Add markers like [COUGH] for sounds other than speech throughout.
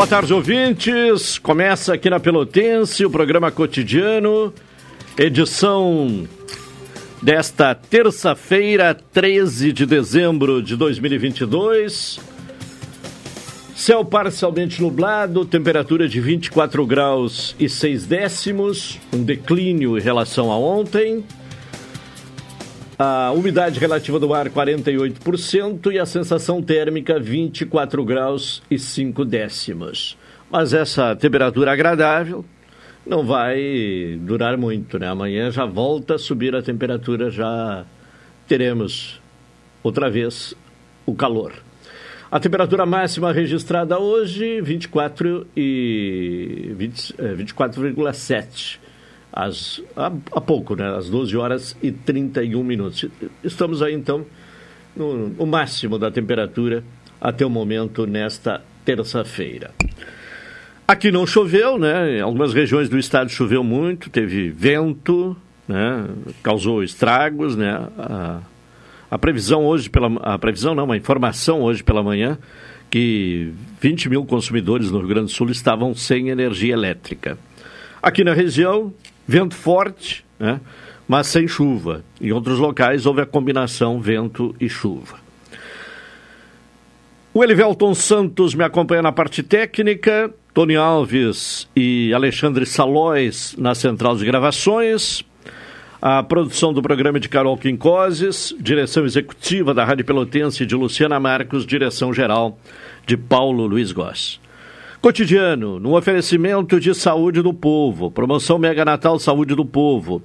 Boa tarde, ouvintes. Começa aqui na Pelotense o programa cotidiano, edição desta terça-feira, 13 de dezembro de 2022. Céu parcialmente nublado, temperatura de 24 graus e 6 décimos, um declínio em relação a ontem. A umidade relativa do ar 48% e a sensação térmica 24 graus e 5 décimos. Mas essa temperatura agradável não vai durar muito, né? Amanhã já volta a subir a temperatura, já teremos outra vez o calor. A temperatura máxima registrada hoje 24 e 24,7 às, há, há, pouco, né? às 12 horas e 31 minutos. Estamos aí, então, no, no máximo da temperatura até o momento nesta terça-feira. Aqui não choveu, né? Em algumas regiões do estado choveu muito, teve vento, né? Causou estragos, né? A, a previsão hoje pela a previsão não, a informação hoje pela manhã que 20 mil consumidores no Rio Grande do Sul estavam sem energia elétrica. Aqui na região vento forte, né? mas sem chuva. Em outros locais houve a combinação vento e chuva. O Elivelton Santos me acompanha na parte técnica, Tony Alves e Alexandre Salóis na central de gravações, a produção do programa de Carol Quincoses, direção executiva da Rádio Pelotense de Luciana Marcos, direção geral de Paulo Luiz Goss. Cotidiano, no oferecimento de saúde do povo. Promoção Mega Natal Saúde do Povo.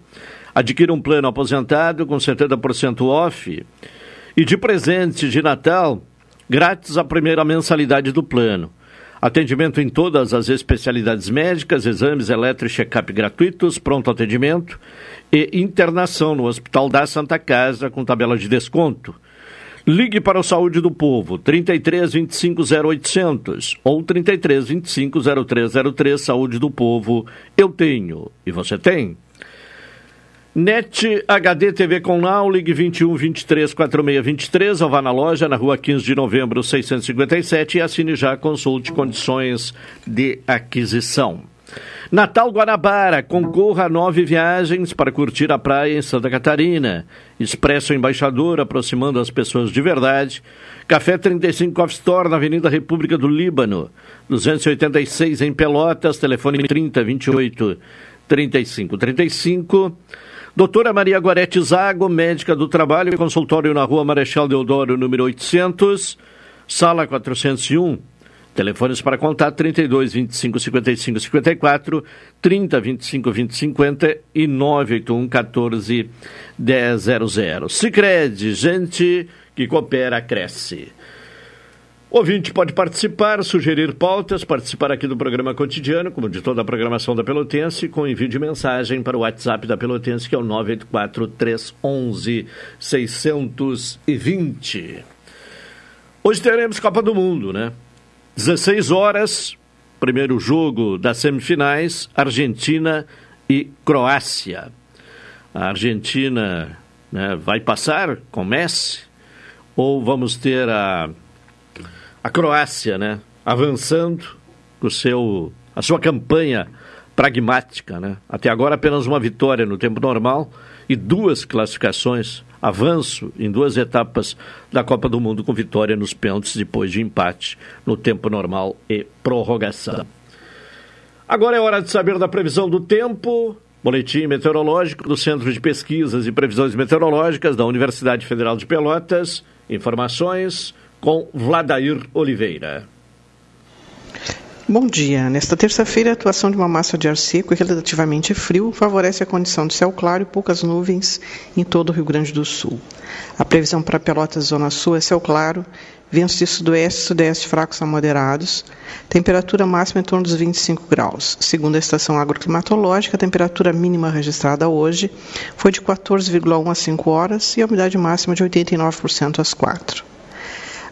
Adquira um plano aposentado com 70% off. E de presente de Natal, grátis a primeira mensalidade do plano. Atendimento em todas as especialidades médicas, exames eletro e check-up gratuitos, pronto atendimento e internação no Hospital da Santa Casa com tabela de desconto. Ligue para o Saúde do Povo, 33 25 0800 ou 33 25 0303, Saúde do Povo. Eu tenho. E você tem? NET HD TV com Now, ligue 21 23 46 23 ou vá na loja na rua 15 de novembro 657 e assine já, consulte condições de aquisição. Natal Guanabara, concorra a nove viagens para curtir a praia em Santa Catarina. Expresso Embaixador, aproximando as pessoas de verdade. Café 35 Coffee Store, na Avenida República do Líbano. 286 em Pelotas, telefone 30 28 35 35. Doutora Maria Gorete Zago, médica do trabalho, consultório na rua Marechal Deodoro, número 800, sala 401. Telefones para contato 32 25 55 54, 30 25 20 50 e 981 14 100. Sicredi, gente que coopera, cresce. Ouvinte pode participar, sugerir pautas, participar aqui do programa cotidiano, como de toda a programação da Pelotense, com envio de mensagem para o WhatsApp da Pelotense, que é o 984 311 620. Hoje teremos Copa do Mundo, né? 16 horas, primeiro jogo das semifinais, Argentina e Croácia. A Argentina né, vai passar com Messi ou vamos ter a, a Croácia né, avançando com seu, a sua campanha pragmática. Né? Até agora apenas uma vitória no tempo normal e duas classificações avanço em duas etapas da Copa do Mundo com vitória nos pênaltis depois de empate no tempo normal e prorrogação. Agora é hora de saber da previsão do tempo. Boletim meteorológico do Centro de Pesquisas e Previsões Meteorológicas da Universidade Federal de Pelotas. Informações com Vladair Oliveira. Bom dia. Nesta terça-feira, a atuação de uma massa de ar seco e relativamente frio favorece a condição de céu claro e poucas nuvens em todo o Rio Grande do Sul. A previsão para Pelotas Zona Sul é céu claro, ventos de sudoeste e sudeste fracos a moderados, temperatura máxima em torno dos 25 graus. Segundo a estação agroclimatológica, a temperatura mínima registrada hoje foi de 14,1 às 5 horas e a umidade máxima de 89% às 4.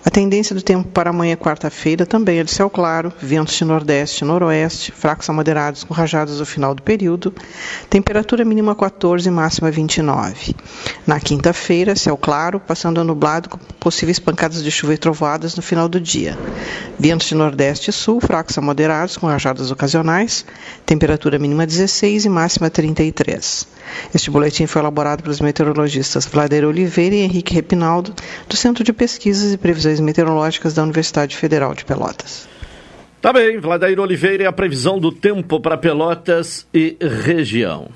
A tendência do tempo para amanhã, quarta-feira, também é de céu claro, ventos de nordeste e noroeste, fracos a moderados com rajadas no final do período, temperatura mínima 14 e máxima 29. Na quinta-feira, céu claro, passando a nublado com possíveis pancadas de chuva e trovoadas no final do dia. Ventos de nordeste e sul, fracos a moderados com rajadas ocasionais, temperatura mínima 16 e máxima 33. Este boletim foi elaborado pelos meteorologistas Vladeiro Oliveira e Henrique Repinaldo, do Centro de Pesquisas e Previsões Meteorológicas da Universidade Federal de Pelotas. Tá bem, Vladeiro Oliveira e a previsão do tempo para Pelotas e região.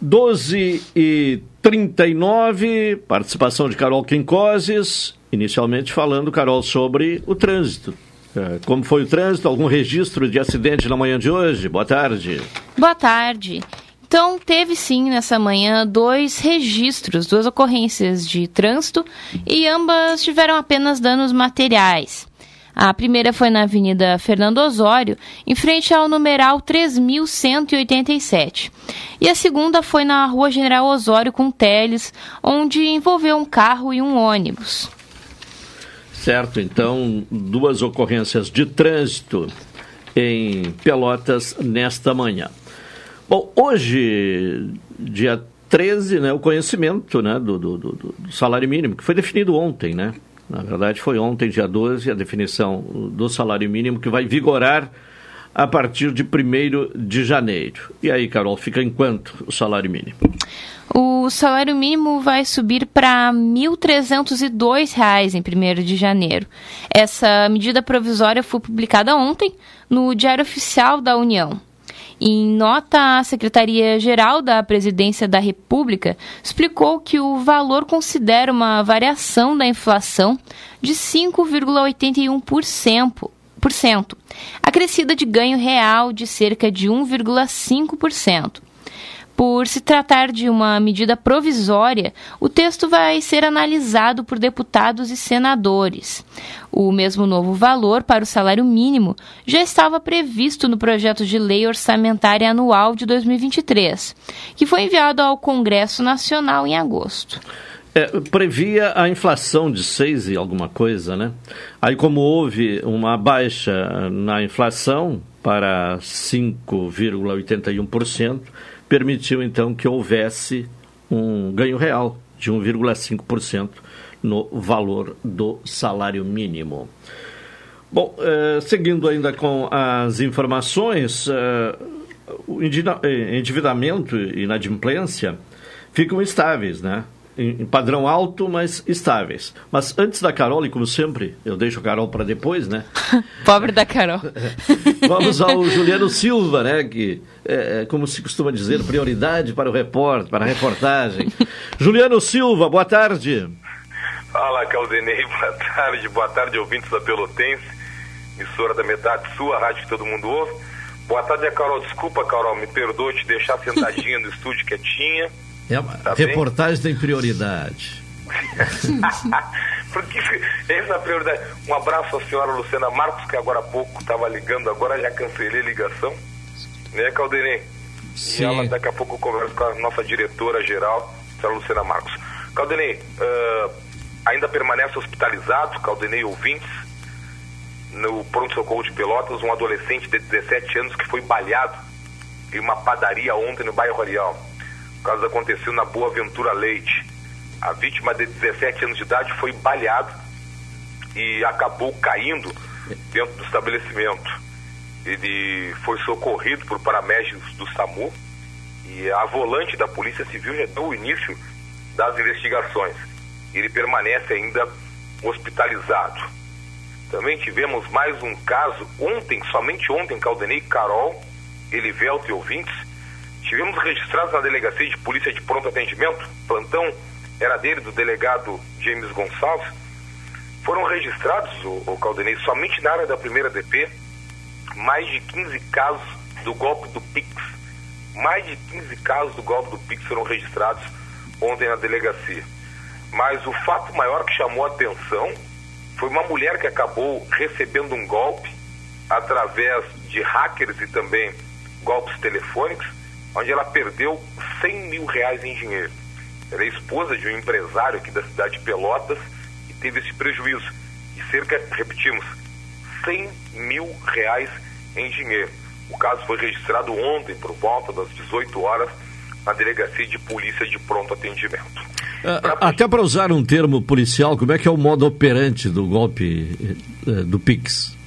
12 e 39, participação de Carol Quincoses, inicialmente falando, Carol, sobre o trânsito. É, como foi o trânsito? Algum registro de acidente na manhã de hoje? Boa tarde. Boa tarde. Então, teve sim nessa manhã dois registros, duas ocorrências de trânsito e ambas tiveram apenas danos materiais. A primeira foi na Avenida Fernando Osório, em frente ao numeral 3187. E a segunda foi na Rua General Osório com Teles, onde envolveu um carro e um ônibus. Certo, então, duas ocorrências de trânsito em Pelotas nesta manhã. Bom, hoje, dia 13, né, o conhecimento né, do, do, do, do, salário mínimo, que foi definido ontem, né? Na verdade, foi ontem, dia 12, a definição do salário mínimo, que vai vigorar a partir de 1 de janeiro. E aí, Carol, fica em quanto o salário mínimo? O salário mínimo vai subir para R$ 1.302 em 1 de janeiro. Essa medida provisória foi publicada ontem no Diário Oficial da União. Em nota, a Secretaria-Geral da Presidência da República explicou que o valor considera uma variação da inflação de 5,81%, acrescida de ganho real de cerca de 1,5%. Por se tratar de uma medida provisória, o texto vai ser analisado por deputados e senadores. O mesmo novo valor para o salário mínimo já estava previsto no projeto de lei orçamentária anual de 2023, que foi enviado ao Congresso Nacional em agosto. É, previa a inflação de 6 e alguma coisa, né? Aí, como houve uma baixa na inflação para 5,81%, permitiu então que houvesse um ganho real de 1,5% no valor do salário mínimo. Bom, eh, seguindo ainda com as informações, eh, o endividamento e inadimplência ficam estáveis, né? em, padrão alto, mas estáveis. Mas antes da Carol, e como sempre, eu deixo a Carol para depois, né? [LAUGHS] Pobre da Carol. [LAUGHS] Vamos ao Juliano Silva, né? Que, é, é, como se costuma dizer, prioridade para o repórter, para a reportagem. [LAUGHS] Juliano Silva, boa tarde. Fala, Caldenei, [LAUGHS] boa tarde. Boa tarde, ouvintes da Pelotense, emissora da metade sua, rádio que todo mundo ouve. Boa tarde, Carol. Desculpa, Carol, me perdoe te deixar sentadinha no estúdio quietinha. É, tá reportagem bem? tem prioridade. [LAUGHS] Porque essa é a prioridade. Um abraço à senhora Luciana Marcos, que agora há pouco estava ligando, agora já cancelei a ligação. Né, Caldenei? Sim. E ela daqui a pouco conversa com a nossa diretora geral, a Luciana Marcos. Caldenei, uh, ainda permanece hospitalizado, Caldenei ouvintes, no pronto-socorro de Pelotas, um adolescente de 17 anos que foi baleado em uma padaria ontem no bairro Arial. O caso aconteceu na Boa Ventura Leite. A vítima de 17 anos de idade foi baleada e acabou caindo dentro do estabelecimento. Ele foi socorrido por paramédicos do SAMU e a volante da Polícia Civil já deu o início das investigações. Ele permanece ainda hospitalizado. Também tivemos mais um caso ontem, somente ontem, Caldenei, Carol, Elivelto e ouvintes, Tivemos registrados na delegacia de polícia de pronto atendimento, plantão era dele, do delegado James Gonçalves. Foram registrados, o, o Caldenei, somente na área da primeira DP, mais de 15 casos do golpe do Pix. Mais de 15 casos do golpe do Pix foram registrados ontem na delegacia. Mas o fato maior que chamou a atenção foi uma mulher que acabou recebendo um golpe através de hackers e também golpes telefônicos onde ela perdeu 100 mil reais em dinheiro. Ela é esposa de um empresário aqui da cidade de Pelotas e teve esse prejuízo. e cerca, repetimos, 100 mil reais em dinheiro. O caso foi registrado ontem, por volta das 18 horas, na Delegacia de Polícia de Pronto Atendimento. Uh, pra... Até para usar um termo policial, como é que é o modo operante do golpe uh, do Pix?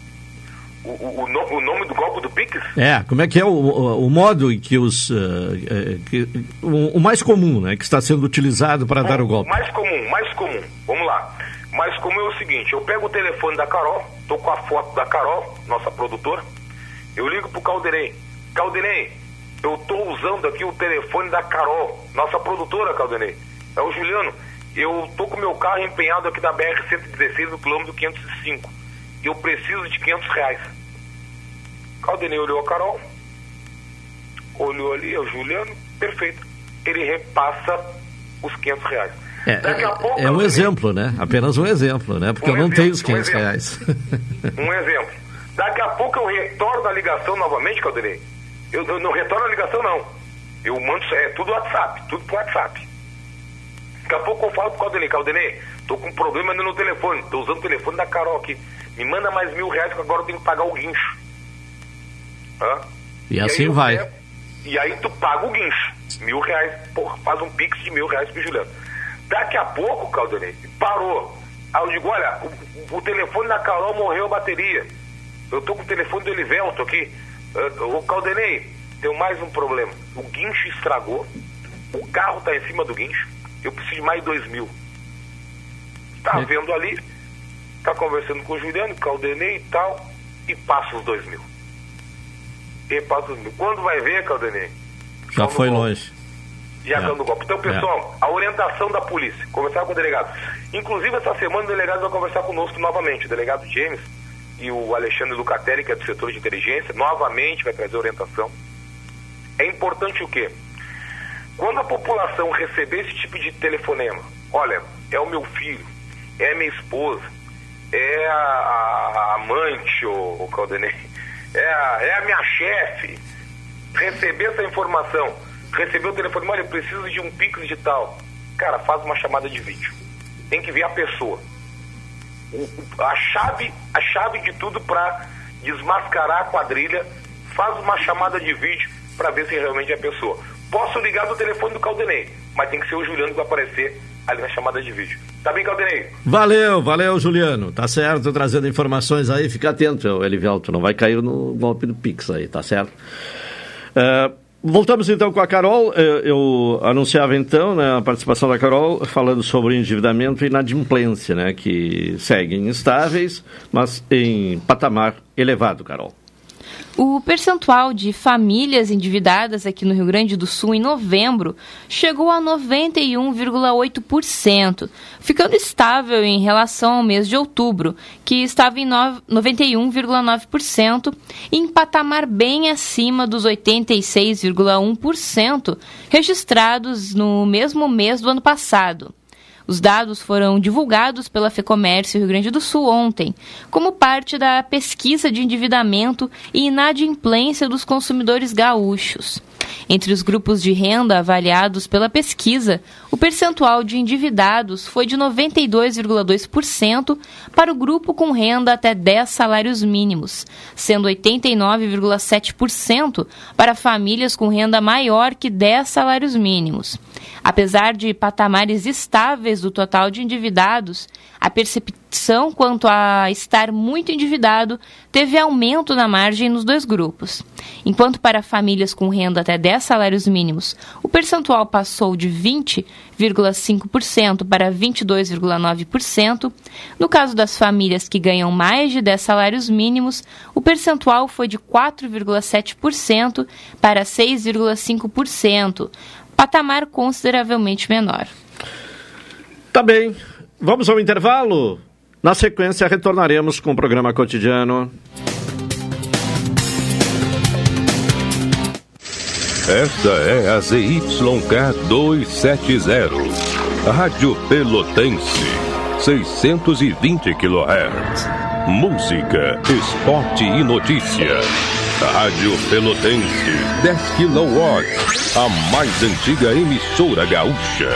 O, o, o, nome do golpe do Pix? É, como é que é o, o, modo em que os. Uh, que, o, mais comum, né? Que está sendo utilizado para dar o golpe. Mais comum, mais comum. Vamos lá. Mais comum é o seguinte: eu pego o telefone da Carol, tô com a foto da Carol, nossa produtora, eu ligo pro Calderei. Calderei, eu tô usando aqui o telefone da Carol, nossa produtora, Calderei. É o Juliano. Eu tô com meu carro empenhado aqui da BR-116 no quilômetro 505. Eu preciso de 500 reais. Caldenei olhou a Carol, olhou ali, é o Juliano, perfeito. Ele repassa os 500 reais. É, pouco, é um exemplo, né? Apenas um exemplo, né? Porque um eu não exemplo, tenho os 500 um reais. [LAUGHS] um exemplo. Daqui a pouco eu retorno a ligação novamente, Caldenei. Eu, eu não retorno a ligação, não. Eu mando, é tudo WhatsApp, tudo pro WhatsApp. Daqui a pouco eu falo pro Caldenei, Caldenei, tô com um problema no telefone, tô usando o telefone da Carol aqui. Me manda mais mil reais que agora eu tenho que pagar o guincho. Hã? E, e assim vai. Pego, e aí tu paga o guincho. Mil reais, porra, faz um pix de mil reais pro Juliano. Daqui a pouco, Caldenei, parou. Aí eu digo, olha, o, o telefone da Carol morreu a bateria. Eu tô com o telefone do Elivelto aqui. O Caldenei, tem mais um problema. O guincho estragou, o carro tá em cima do guincho, eu preciso de mais dois mil. Tá é. vendo ali, tá conversando com o Juliano, Caldenei e tal, e passa os dois mil. E passa os mil. Quando vai ver, Caldenei? Já foi longe. Já é. no golpe. Então, pessoal, é. a orientação da polícia, conversar com o delegado. Inclusive, essa semana o delegado vai conversar conosco novamente, o delegado James e o Alexandre Lucatelli, que é do setor de inteligência, novamente vai trazer orientação. É importante o quê? Quando a população receber esse tipo de telefonema, olha, é o meu filho, é a minha esposa, é a, a amante, o, o Caldenei, é a, é a minha chefe, receber essa informação, receber o telefone, olha, eu preciso de um pix digital. Cara, faz uma chamada de vídeo. Tem que ver a pessoa a chave, a chave de tudo para desmascarar a quadrilha, faz uma chamada de vídeo para ver se realmente é a pessoa. Posso ligar do telefone do Caldenei, mas tem que ser o Juliano que vai aparecer ali na chamada de vídeo. Tá bem, Caldenei? Valeu, valeu, Juliano. Tá certo, trazendo informações aí. Fica atento, Elivelto, não vai cair no golpe do Pix aí, tá certo? Uh, Voltamos então com a Carol. Eu anunciava então né, a participação da Carol falando sobre endividamento e inadimplência, né, que seguem estáveis, mas em patamar elevado, Carol. O percentual de famílias endividadas aqui no Rio Grande do Sul em novembro chegou a 91,8%, ficando estável em relação ao mês de outubro, que estava em 91,9%, em patamar bem acima dos 86,1% registrados no mesmo mês do ano passado. Os dados foram divulgados pela FEComércio Rio Grande do Sul ontem, como parte da pesquisa de endividamento e inadimplência dos consumidores gaúchos. Entre os grupos de renda avaliados pela pesquisa, o percentual de endividados foi de 92,2% para o grupo com renda até 10 salários mínimos, sendo 89,7% para famílias com renda maior que 10 salários mínimos. Apesar de patamares estáveis do total de endividados, a percepção quanto a estar muito endividado teve aumento na margem nos dois grupos. Enquanto para famílias com renda até 10 salários mínimos, o percentual passou de 20,5% para 22,9%, no caso das famílias que ganham mais de 10 salários mínimos, o percentual foi de 4,7% para 6,5%, patamar consideravelmente menor. Tá bem. Vamos ao intervalo. Na sequência, retornaremos com o programa cotidiano. Esta é a ZYK 270, Rádio Pelotense, 620 kHz. Música, esporte e notícia. Rádio Pelotense, 10 kW, a mais antiga emissora gaúcha.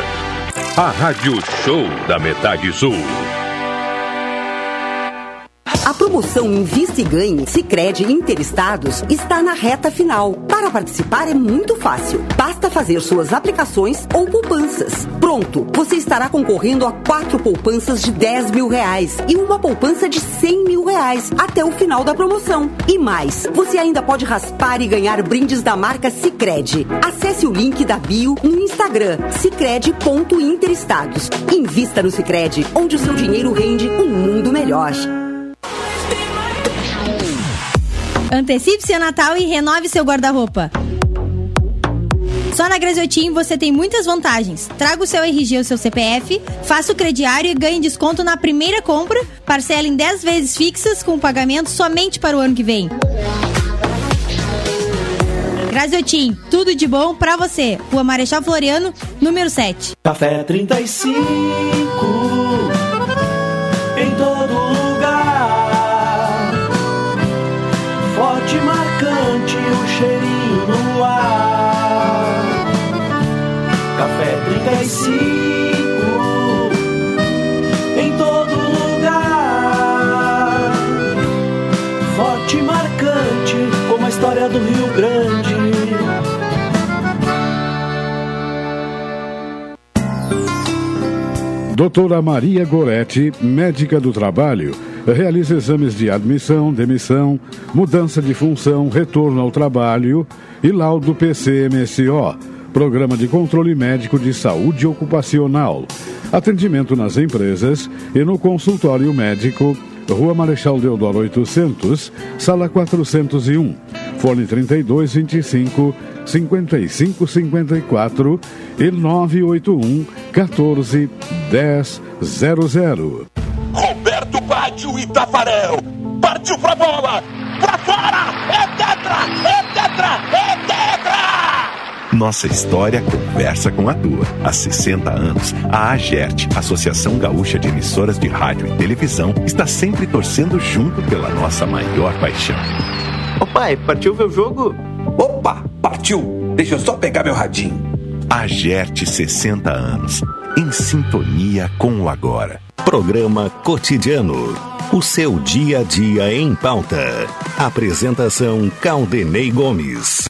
A Rádio Show da Metade Sul. Promoção Invista e Ganhe Sicredi Interestados está na reta final. Para participar é muito fácil. Basta fazer suas aplicações ou poupanças. Pronto, você estará concorrendo a quatro poupanças de 10 mil reais e uma poupança de 100 mil reais até o final da promoção. E mais, você ainda pode raspar e ganhar brindes da marca Sicredi. Acesse o link da bio no Instagram, sicredi.interestados. Invista no Sicredi, onde o seu dinheiro rende um mundo melhor. Antecipe seu Natal e renove seu guarda-roupa. Só na Graziotin você tem muitas vantagens. Traga o seu RG ou seu CPF, faça o crediário e ganhe desconto na primeira compra, parcela em 10 vezes fixas com pagamento somente para o ano que vem. Graziotin, tudo de bom pra você. Rua Marechal Floriano, número 7. Café 35 35 em todo lugar. Forte e marcante como a história do Rio Grande. Doutora Maria Goretti, médica do trabalho, realiza exames de admissão, demissão, mudança de função, retorno ao trabalho e laudo PCMSO, Programa de Controle Médico de Saúde Ocupacional. Atendimento nas empresas e no consultório médico, Rua Marechal Deodoro 800, Sala 401, Fone 3225 5554 e 981 14 1000. Roberto Baggio e Tafarel. Partiu pra bola! Pra fora! É tetra! É tetra! É! Nossa história conversa com a tua. Há 60 anos, a AGERT, Associação Gaúcha de Emissoras de Rádio e Televisão, está sempre torcendo junto pela nossa maior paixão. Ô pai, partiu ver o jogo? Opa, partiu! Deixa eu só pegar meu radinho. AGERT 60 anos, em sintonia com o agora. Programa Cotidiano. O seu dia a dia em pauta. Apresentação Caldenei Gomes.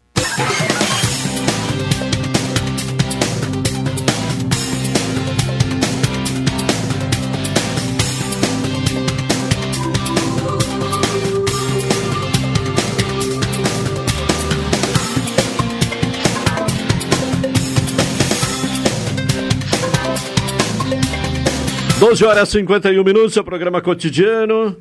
Doze horas e 51 minutos, seu programa cotidiano.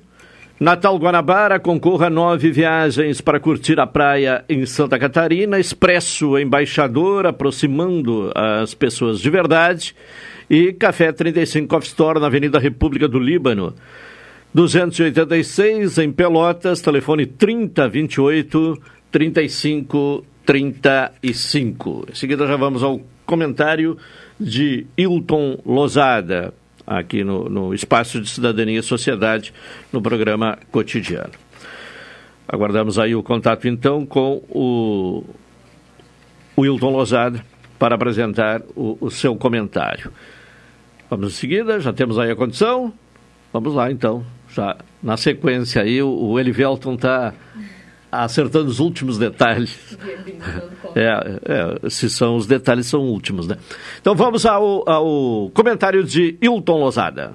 Natal Guanabara concorra nove viagens para curtir a praia em Santa Catarina. Expresso Embaixador, aproximando as pessoas de verdade. E Café 35 Coffee Store, na Avenida República do Líbano. 286 em Pelotas, telefone 3028 3535. Em seguida já vamos ao comentário de Hilton Lozada aqui no, no Espaço de Cidadania e Sociedade, no programa cotidiano. Aguardamos aí o contato, então, com o, Wilton Lozada para apresentar o, o seu comentário. Vamos em seguida, já temos aí a condição. Vamos lá, então. Já na sequência aí, o, o Elivelton está acertando os últimos detalhes. [LAUGHS] É, é, se são os detalhes, são últimos, né? Então vamos ao, ao comentário de Hilton Lozada.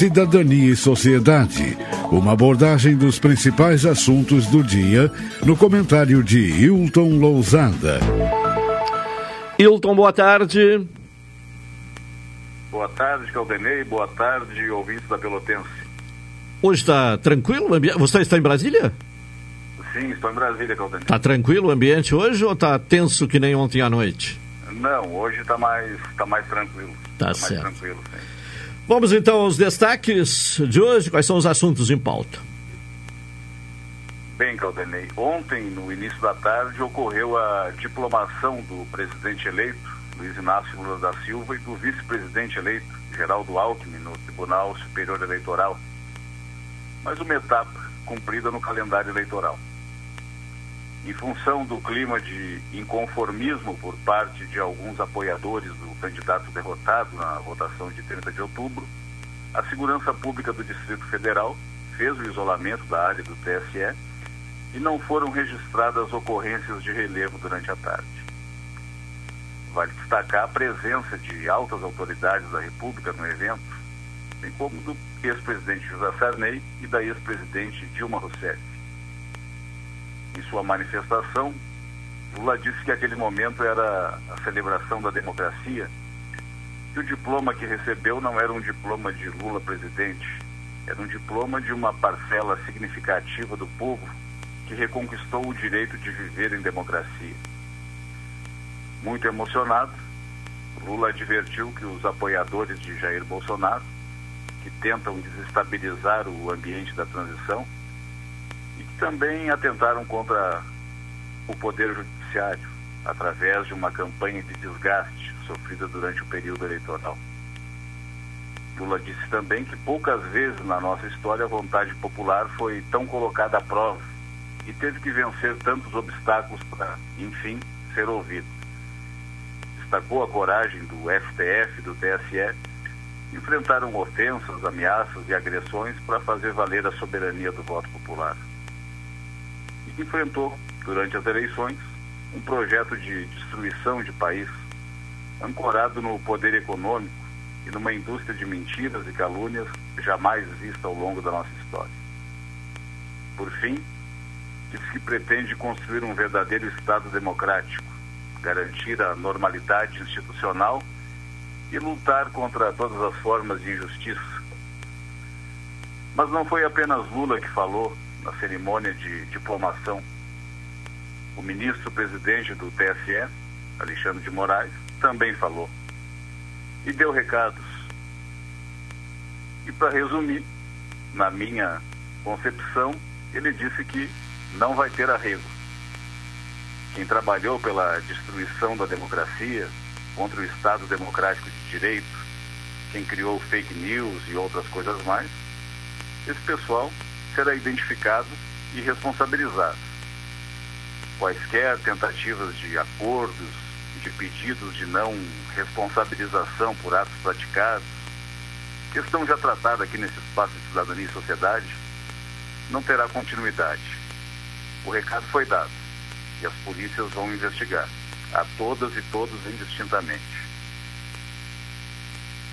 Cidadania e Sociedade. Uma abordagem dos principais assuntos do dia no comentário de Hilton Lousada. Hilton, boa tarde. Boa tarde, Caldenei. Boa tarde, ouvintes da Pelotense. Hoje está tranquilo? Você está em Brasília? Sim, estou em Brasília, Caldenei. Está tranquilo o ambiente hoje ou está tenso que nem ontem à noite? Não, hoje está mais, tá mais tranquilo. Tá, tá certo. mais tranquilo, sim. Vamos então aos destaques de hoje. Quais são os assuntos em pauta? Bem, Caldenei, ontem, no início da tarde, ocorreu a diplomação do presidente eleito, Luiz Inácio Lula da Silva, e do vice-presidente eleito, Geraldo Alckmin, no Tribunal Superior Eleitoral. Mais uma etapa cumprida no calendário eleitoral. Em função do clima de inconformismo por parte de alguns apoiadores do candidato derrotado na votação de 30 de outubro, a Segurança Pública do Distrito Federal fez o isolamento da área do TSE e não foram registradas ocorrências de relevo durante a tarde. Vale destacar a presença de altas autoridades da República no evento, bem como do ex-presidente José Sarney e da ex-presidente Dilma Rousseff. Em sua manifestação, Lula disse que aquele momento era a celebração da democracia e o diploma que recebeu não era um diploma de Lula presidente, era um diploma de uma parcela significativa do povo que reconquistou o direito de viver em democracia. Muito emocionado, Lula advertiu que os apoiadores de Jair Bolsonaro, que tentam desestabilizar o ambiente da transição, e que também atentaram contra o Poder Judiciário através de uma campanha de desgaste sofrida durante o período eleitoral. Lula disse também que poucas vezes na nossa história a vontade popular foi tão colocada à prova e teve que vencer tantos obstáculos para, enfim, ser ouvido. Destacou a coragem do STF e do TSE, enfrentaram ofensas, ameaças e agressões para fazer valer a soberania do voto popular. E enfrentou, durante as eleições, um projeto de destruição de país, ancorado no poder econômico e numa indústria de mentiras e calúnias jamais vista ao longo da nossa história. Por fim, diz que pretende construir um verdadeiro Estado democrático, garantir a normalidade institucional e lutar contra todas as formas de injustiça. Mas não foi apenas Lula que falou na cerimônia de diplomação. O ministro-presidente do TSE, Alexandre de Moraes, também falou e deu recados. E para resumir, na minha concepção, ele disse que não vai ter arrego. Quem trabalhou pela destruição da democracia, contra o Estado Democrático de Direito, quem criou fake news e outras coisas mais, esse pessoal será identificado e responsabilizado. Quaisquer tentativas de acordos, de pedidos de não responsabilização por atos praticados, questão já tratada aqui nesse espaço de cidadania e sociedade, não terá continuidade. O recado foi dado e as polícias vão investigar, a todas e todos indistintamente.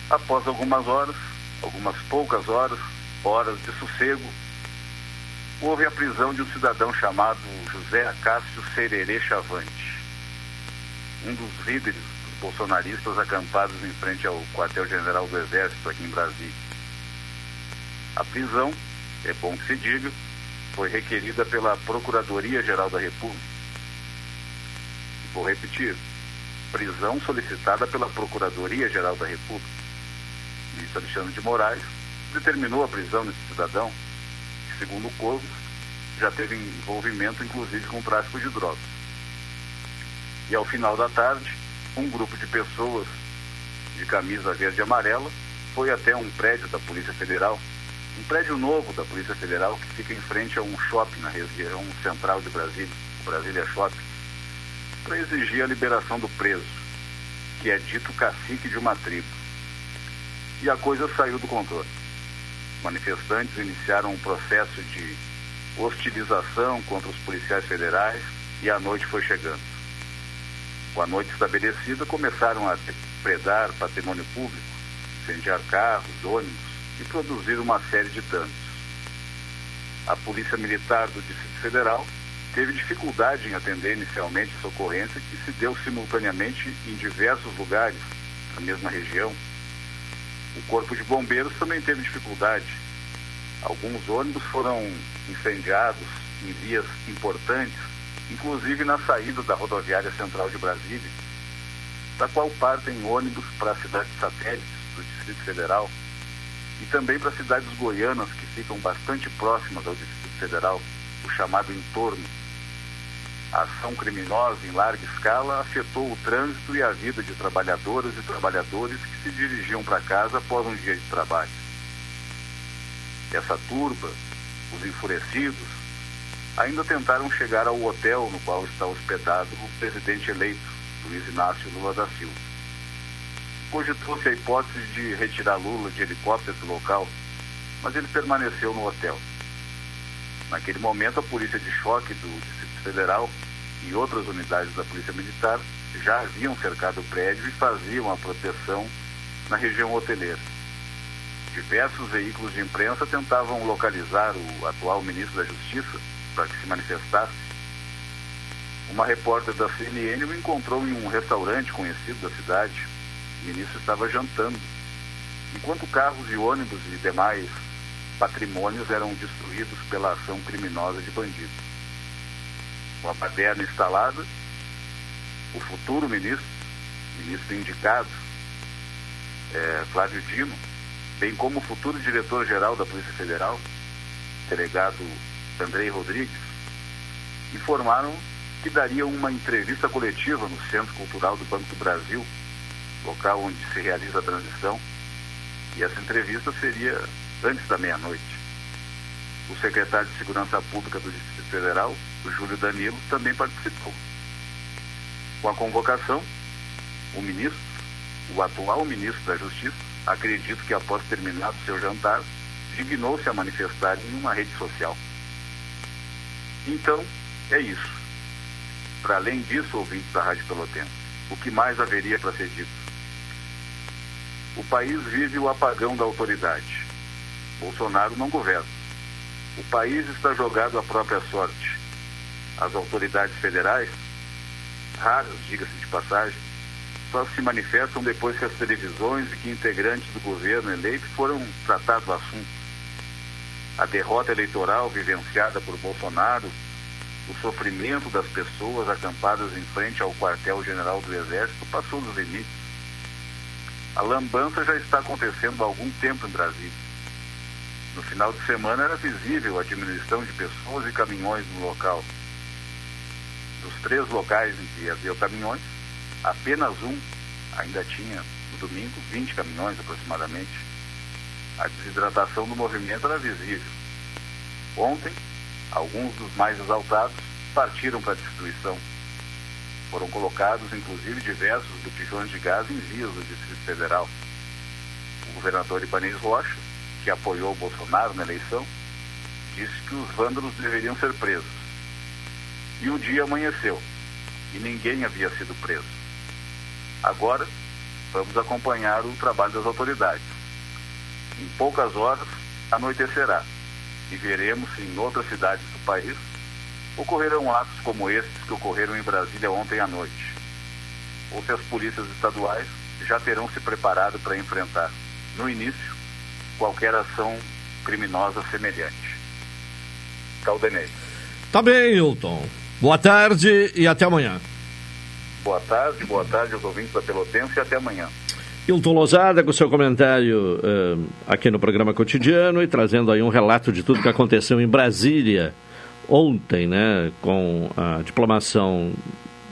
Após algumas horas, algumas poucas horas, horas de sossego, houve a prisão de um cidadão chamado José Acácio Sererê Chavante, um dos líderes dos bolsonaristas acampados em frente ao quartel-general do Exército aqui em Brasília. A prisão, é bom que se diga, foi requerida pela Procuradoria-Geral da República. Vou repetir: prisão solicitada pela Procuradoria-Geral da República. O ministro Alexandre de Moraes determinou a prisão desse cidadão, que, segundo o Corvo, já teve envolvimento, inclusive, com o tráfico de drogas. E ao final da tarde, um grupo de pessoas de camisa verde e amarela foi até um prédio da Polícia Federal um prédio novo da Polícia Federal que fica em frente a um shopping na região central de Brasília, o Brasília Shopping, para exigir a liberação do preso, que é dito cacique de uma tribo. E a coisa saiu do controle. Manifestantes iniciaram um processo de hostilização contra os policiais federais e a noite foi chegando. Com a noite estabelecida, começaram a depredar patrimônio público, incendiar carros, ônibus, e produzir uma série de danos. A Polícia Militar do Distrito Federal teve dificuldade em atender inicialmente essa ocorrência que se deu simultaneamente em diversos lugares na mesma região. O Corpo de Bombeiros também teve dificuldade. Alguns ônibus foram incendiados em vias importantes, inclusive na saída da rodoviária central de Brasília, da qual partem ônibus para a cidade satélite do Distrito Federal e também para cidades goianas que ficam bastante próximas ao Distrito Federal, o chamado entorno. A ação criminosa em larga escala afetou o trânsito e a vida de trabalhadoras e trabalhadores que se dirigiam para casa após um dia de trabalho. Essa turba, os enfurecidos, ainda tentaram chegar ao hotel no qual está hospedado o presidente eleito, Luiz Inácio Lula da Silva. cogitou-se a hipótese de retirar Lula de helicóptero do local, mas ele permaneceu no hotel. Naquele momento, a polícia de choque do Federal e outras unidades da Polícia Militar já haviam cercado o prédio e faziam a proteção na região hoteleira. Diversos veículos de imprensa tentavam localizar o atual ministro da Justiça para que se manifestasse. Uma repórter da CNN o encontrou em um restaurante conhecido da cidade. O ministro estava jantando, enquanto carros e ônibus e demais patrimônios eram destruídos pela ação criminosa de bandidos. Com a baderna instalada, o futuro ministro, ministro indicado, é, Flávio Dino, bem como o futuro diretor-geral da Polícia Federal, delegado Andrei Rodrigues, informaram que dariam uma entrevista coletiva no Centro Cultural do Banco do Brasil, local onde se realiza a transição, e essa entrevista seria antes da meia-noite. O secretário de Segurança Pública do Distrito Federal, o Júlio Danilo, também participou. Com a convocação, o ministro, o atual ministro da Justiça, acredito que após terminado seu jantar, dignou-se a manifestar em uma rede social. Então, é isso. Para além disso, ouvintes da Rádio Pelotense, o que mais haveria para ser dito? O país vive o apagão da autoridade. Bolsonaro não governa. O país está jogado à própria sorte. As autoridades federais raras, diga-se de passagem, só se manifestam depois que as televisões e que integrantes do governo eleito foram tratar do assunto. A derrota eleitoral vivenciada por Bolsonaro, o sofrimento das pessoas acampadas em frente ao quartel-general do Exército passou dos limites. A lambança já está acontecendo há algum tempo em Brasília. No final de semana era visível a diminuição de pessoas e caminhões no local dos três locais em que havia caminhões, apenas um ainda tinha, no domingo, 20 caminhões aproximadamente. A desidratação do movimento era visível. Ontem, alguns dos mais exaltados partiram para a destruição. Foram colocados, inclusive, diversos botijões de gás em vias do Distrito Federal. O governador Ibanez Rocha, que apoiou Bolsonaro na eleição, disse que os vândalos deveriam ser presos e o dia amanheceu e ninguém havia sido preso. Agora, vamos acompanhar o trabalho das autoridades. Em poucas horas, anoitecerá e veremos se em outras cidades do país ocorrerão atos como esses que ocorreram em Brasília ontem à noite, ou se as polícias estaduais já terão se preparado para enfrentar, no início, qualquer ação criminosa semelhante. Caldenei. Tá bem, Hilton. Boa tarde e até amanhã. Boa tarde, boa tarde aos ouvintes da Pelotense e até amanhã. Hilton Lozada com seu comentário uh, aqui no programa cotidiano e trazendo aí um relato de tudo que aconteceu em Brasília ontem, né, com a diplomação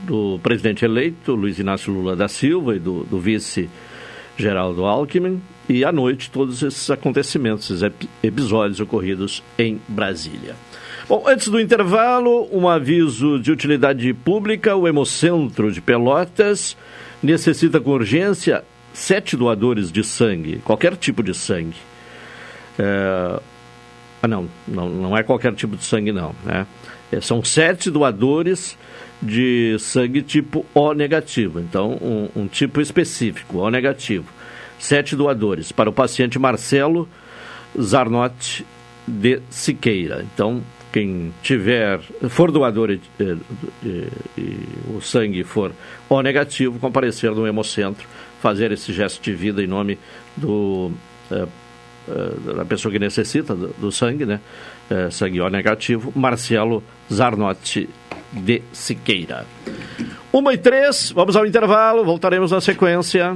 do presidente eleito, Luiz Inácio Lula da Silva, e do, do vice Geraldo Alckmin, e à noite todos esses acontecimentos, esses episódios ocorridos em Brasília. Bom, antes do intervalo, um aviso de utilidade pública: o Hemocentro de Pelotas necessita com urgência sete doadores de sangue, qualquer tipo de sangue. É... Ah, não, não, não é qualquer tipo de sangue, não. Né? É, são sete doadores de sangue tipo O negativo, então um, um tipo específico, O negativo. Sete doadores para o paciente Marcelo Zarnotti de Siqueira. Então, quem tiver, for doador e, e, e, o sangue for O negativo, comparecer no Hemocentro, fazer esse gesto de vida em nome do, é, é, da pessoa que necessita do, do sangue, né? É, sangue O negativo, Marcelo Zarnotti de Siqueira. Uma e três, vamos ao intervalo, voltaremos na sequência.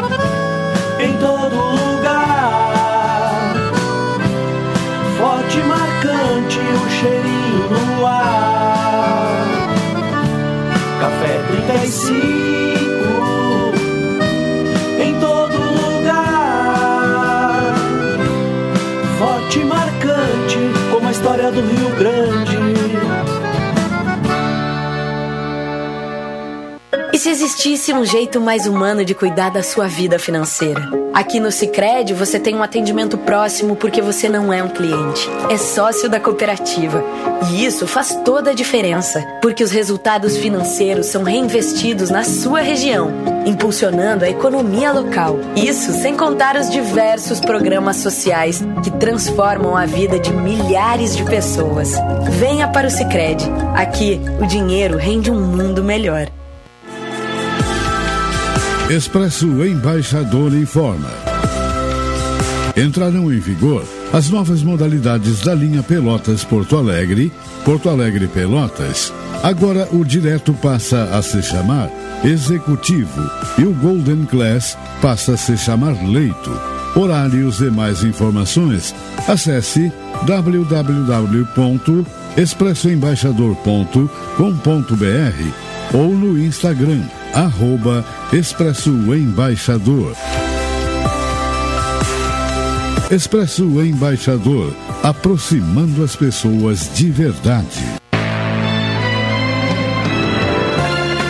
existisse um jeito mais humano de cuidar da sua vida financeira? Aqui no Sicredi você tem um atendimento próximo porque você não é um cliente, é sócio da cooperativa. E isso faz toda a diferença, porque os resultados financeiros são reinvestidos na sua região, impulsionando a economia local. Isso sem contar os diversos programas sociais que transformam a vida de milhares de pessoas. Venha para o Sicredi. Aqui, o dinheiro rende um mundo melhor. Expresso Embaixador informa. Entrarão em vigor as novas modalidades da linha Pelotas Porto Alegre, Porto Alegre Pelotas. Agora o direto passa a se chamar Executivo e o Golden Class passa a se chamar Leito. Horários e mais informações, acesse www.expressoembaixador.com.br ou no Instagram, arroba Expresso Embaixador. Expresso Embaixador, aproximando as pessoas de verdade.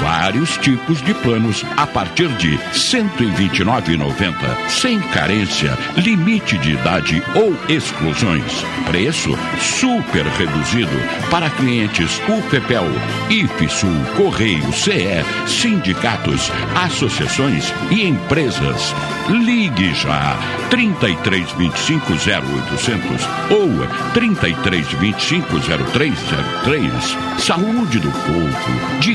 vários tipos de planos a partir de R$ 129,90, sem carência, limite de idade ou exclusões. Preço super reduzido para clientes UFPEL, IFSUL, Correio, CE, sindicatos, associações e empresas. Ligue já 33 25 0800 ou 33 25 0303. Saúde do povo, de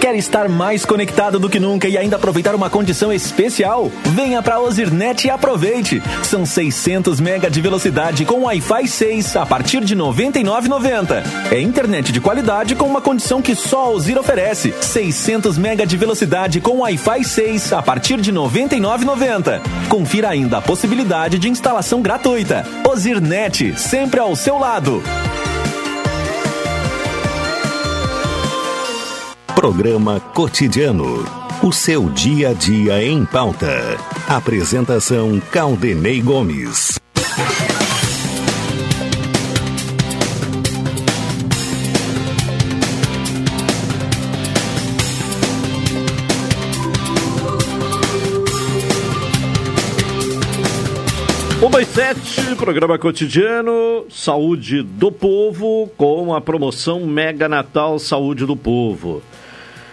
Quer estar mais conectado do que nunca e ainda aproveitar uma condição especial? Venha para Ozirnet e aproveite. São 600 mega de velocidade com Wi-Fi 6 a partir de R$ 99,90. É internet de qualidade com uma condição que só a Ozir oferece. 600 mega de velocidade com Wi-Fi 6 a partir de R$ 99,90. Confira ainda a possibilidade de instalação gratuita. Ozirnet, sempre ao seu lado. Programa Cotidiano. O seu dia a dia em pauta. Apresentação Caldenei Gomes. Uma e sete, programa cotidiano, Saúde do Povo, com a promoção Mega Natal Saúde do Povo.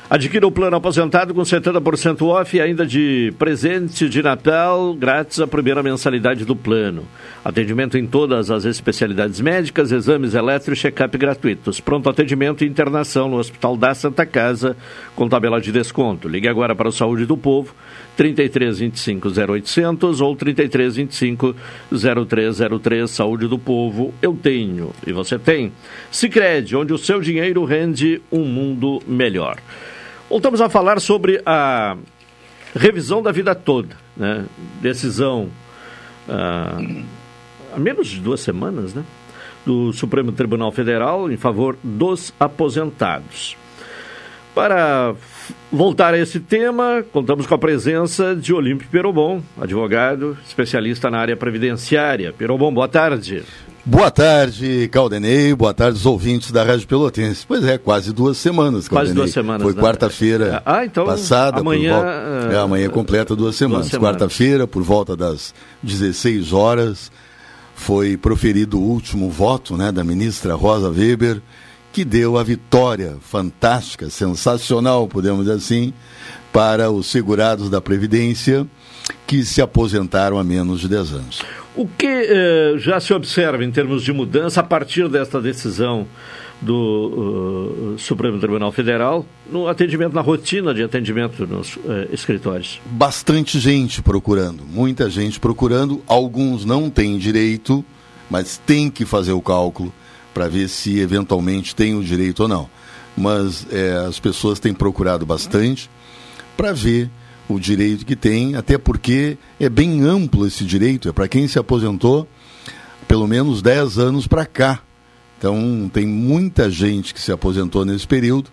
Adquira o plano aposentado com 70% off e ainda de presente de Natal, grátis a primeira mensalidade do plano. Atendimento em todas as especialidades médicas, exames elétricos check-up gratuitos. Pronto atendimento e internação no Hospital da Santa Casa, com tabela de desconto. Ligue agora para o Saúde do Povo, 33 25 0800 ou 33 25 0303. Saúde do Povo, eu tenho e você tem. Sicredi, onde o seu dinheiro rende um mundo melhor. Voltamos a falar sobre a revisão da vida toda, né? Decisão ah, há menos de duas semanas, né? Do Supremo Tribunal Federal em favor dos aposentados. Para voltar a esse tema, contamos com a presença de Olímpio Perobon, advogado, especialista na área previdenciária. Perobon, boa tarde. Boa tarde, Caldenei. Boa tarde, os ouvintes da Rádio Pelotense. Pois é, quase duas semanas, Caldenei. Quase duas semanas. Foi né? quarta-feira ah, então, passada. Amanhã... Volta... É, amanhã completa duas semanas. semanas. Quarta-feira, por volta das 16 horas, foi proferido o último voto né, da ministra Rosa Weber, que deu a vitória fantástica, sensacional, podemos dizer assim, para os segurados da Previdência que se aposentaram há menos de 10 anos. O que eh, já se observa em termos de mudança a partir desta decisão do uh, Supremo Tribunal Federal no atendimento, na rotina de atendimento nos uh, escritórios? Bastante gente procurando, muita gente procurando. Alguns não têm direito, mas tem que fazer o cálculo para ver se eventualmente tem o direito ou não. Mas as pessoas têm procurado bastante para ver o direito que tem, até porque é bem amplo esse direito, é para quem se aposentou pelo menos 10 anos para cá. Então, tem muita gente que se aposentou nesse período.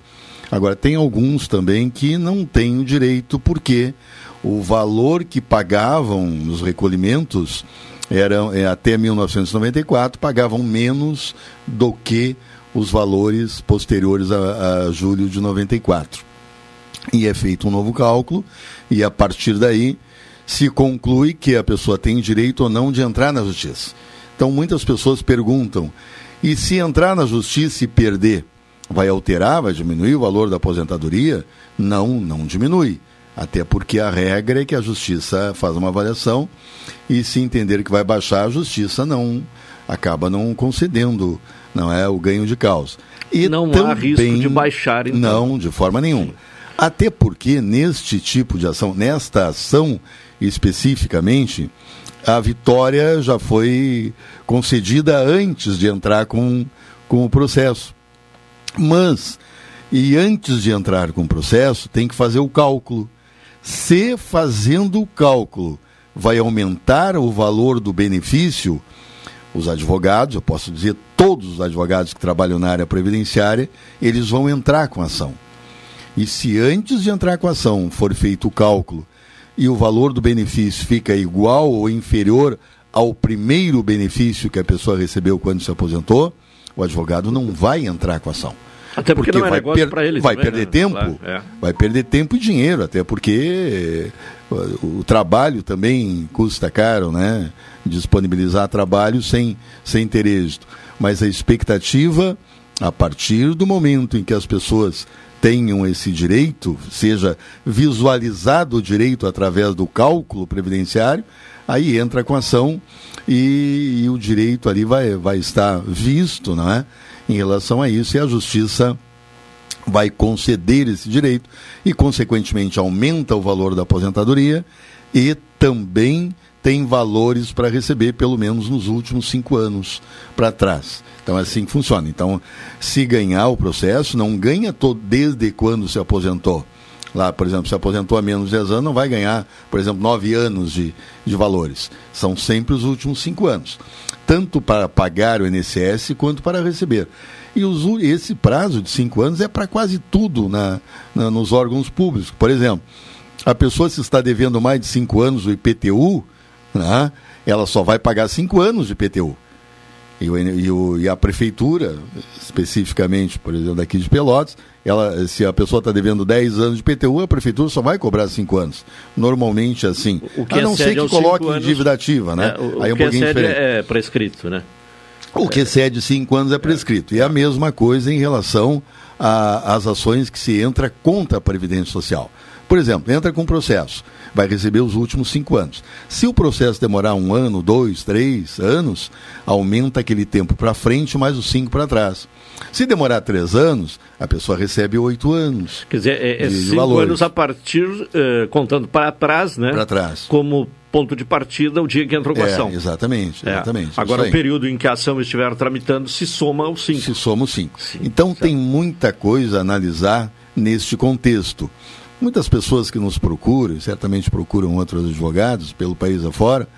Agora, tem alguns também que não têm o direito, porque o valor que pagavam nos recolhimentos era, é, até 1994 pagavam menos do que os valores posteriores a, a julho de 94 e é feito um novo cálculo, e a partir daí se conclui que a pessoa tem direito ou não de entrar na justiça. Então muitas pessoas perguntam: e se entrar na justiça e perder, vai alterar, vai diminuir o valor da aposentadoria? Não, não diminui. Até porque a regra é que a justiça faz uma avaliação e se entender que vai baixar, a justiça não acaba não concedendo não é o ganho de causa. E não também, há risco de baixar, então. Não, de forma nenhuma. Até porque neste tipo de ação, nesta ação especificamente, a vitória já foi concedida antes de entrar com, com o processo. Mas, e antes de entrar com o processo, tem que fazer o cálculo. Se fazendo o cálculo vai aumentar o valor do benefício, os advogados, eu posso dizer todos os advogados que trabalham na área previdenciária, eles vão entrar com a ação. E se antes de entrar com a ação for feito o cálculo e o valor do benefício fica igual ou inferior ao primeiro benefício que a pessoa recebeu quando se aposentou, o advogado não vai entrar com a ação. Até porque, porque não é vai negócio para ele. Vai perder né? tempo, claro, é. vai perder tempo e dinheiro, até porque o trabalho também custa caro, né? Disponibilizar trabalho sem, sem ter êxito. Mas a expectativa, a partir do momento em que as pessoas tenham esse direito, seja visualizado o direito através do cálculo previdenciário, aí entra com ação e, e, o direito ali vai, vai estar visto não é? em relação a isso e a justiça vai conceder esse direito e, consequentemente, aumenta o valor da aposentadoria e também tem valores para receber, pelo menos nos últimos cinco anos para trás. Então é assim que funciona. Então, se ganhar o processo, não ganha todo, desde quando se aposentou. Lá, por exemplo, se aposentou há menos de 10 anos, não vai ganhar, por exemplo, 9 anos de, de valores. São sempre os últimos 5 anos. Tanto para pagar o INSS quanto para receber. E os, esse prazo de 5 anos é para quase tudo na, na, nos órgãos públicos. Por exemplo, a pessoa se está devendo mais de 5 anos o IPTU, né, ela só vai pagar 5 anos de IPTU. E, o, e, o, e, a prefeitura, especificamente, por exemplo, daqui de Pelotas, ela, se a pessoa está devendo 10 anos de PTU, a prefeitura só vai cobrar 5 anos. Normalmente assim. O que a não ser que coloque anos, dívida ativa, né? É, o, Aí o um que pouquinho diferente. é prescrito, né? O que excede 5 anos é prescrito. E a mesma coisa em relação às ações que se entra contra a Previdência Social. Por exemplo, entra com processo vai receber os últimos cinco anos. Se o processo demorar um ano, dois, três anos, aumenta aquele tempo para frente mais os cinco para trás. Se demorar três anos, a pessoa recebe oito anos. Quer dizer, é, é de, cinco valores. anos a partir, uh, contando para trás, né? Para trás. Como ponto de partida o dia que entrou com a é, ação. Exatamente, é. exatamente. Agora, o período em que a ação estiver tramitando se soma aos cinco. Se soma os cinco. Então, certo. tem muita coisa a analisar neste contexto. Muitas pessoas que nos procuram, certamente procuram outros advogados pelo país afora,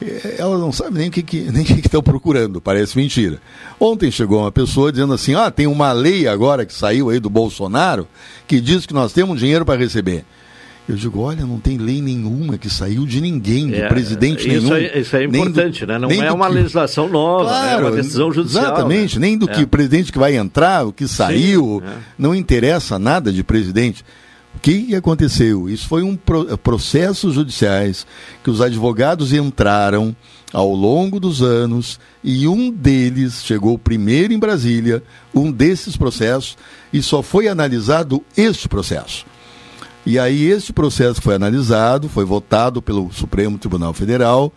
é, elas não sabem nem o que, que, [LAUGHS] nem que estão procurando, parece mentira. Ontem chegou uma pessoa dizendo assim: ah, tem uma lei agora que saiu aí do Bolsonaro que diz que nós temos dinheiro para receber. Eu digo, olha, não tem lei nenhuma que saiu de ninguém, de É, presidente isso nenhum. é- isso é importante, né? Não nem é do uma que- legislação nova, é uma decisão judicial. Exatamente, né? nem do É. que presidente que vai entrar, o que saiu, é. não interessa nada de presidente. O que aconteceu? Isso foi um pro, processos judiciais que os advogados entraram ao longo dos anos e um deles chegou primeiro em Brasília, um desses processos, e só foi analisado este processo. E aí este processo foi analisado, foi votado pelo Supremo Tribunal Federal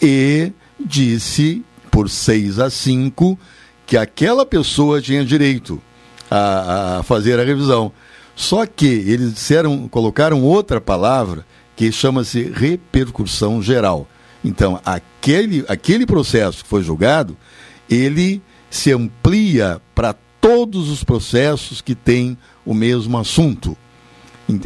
e disse por 6 a 5 que aquela pessoa tinha direito a, a fazer a revisão. Só que eles disseram, colocaram outra palavra que chama-se repercussão geral. Então, aquele, aquele processo que foi julgado, ele se amplia para todos os processos que têm o mesmo assunto.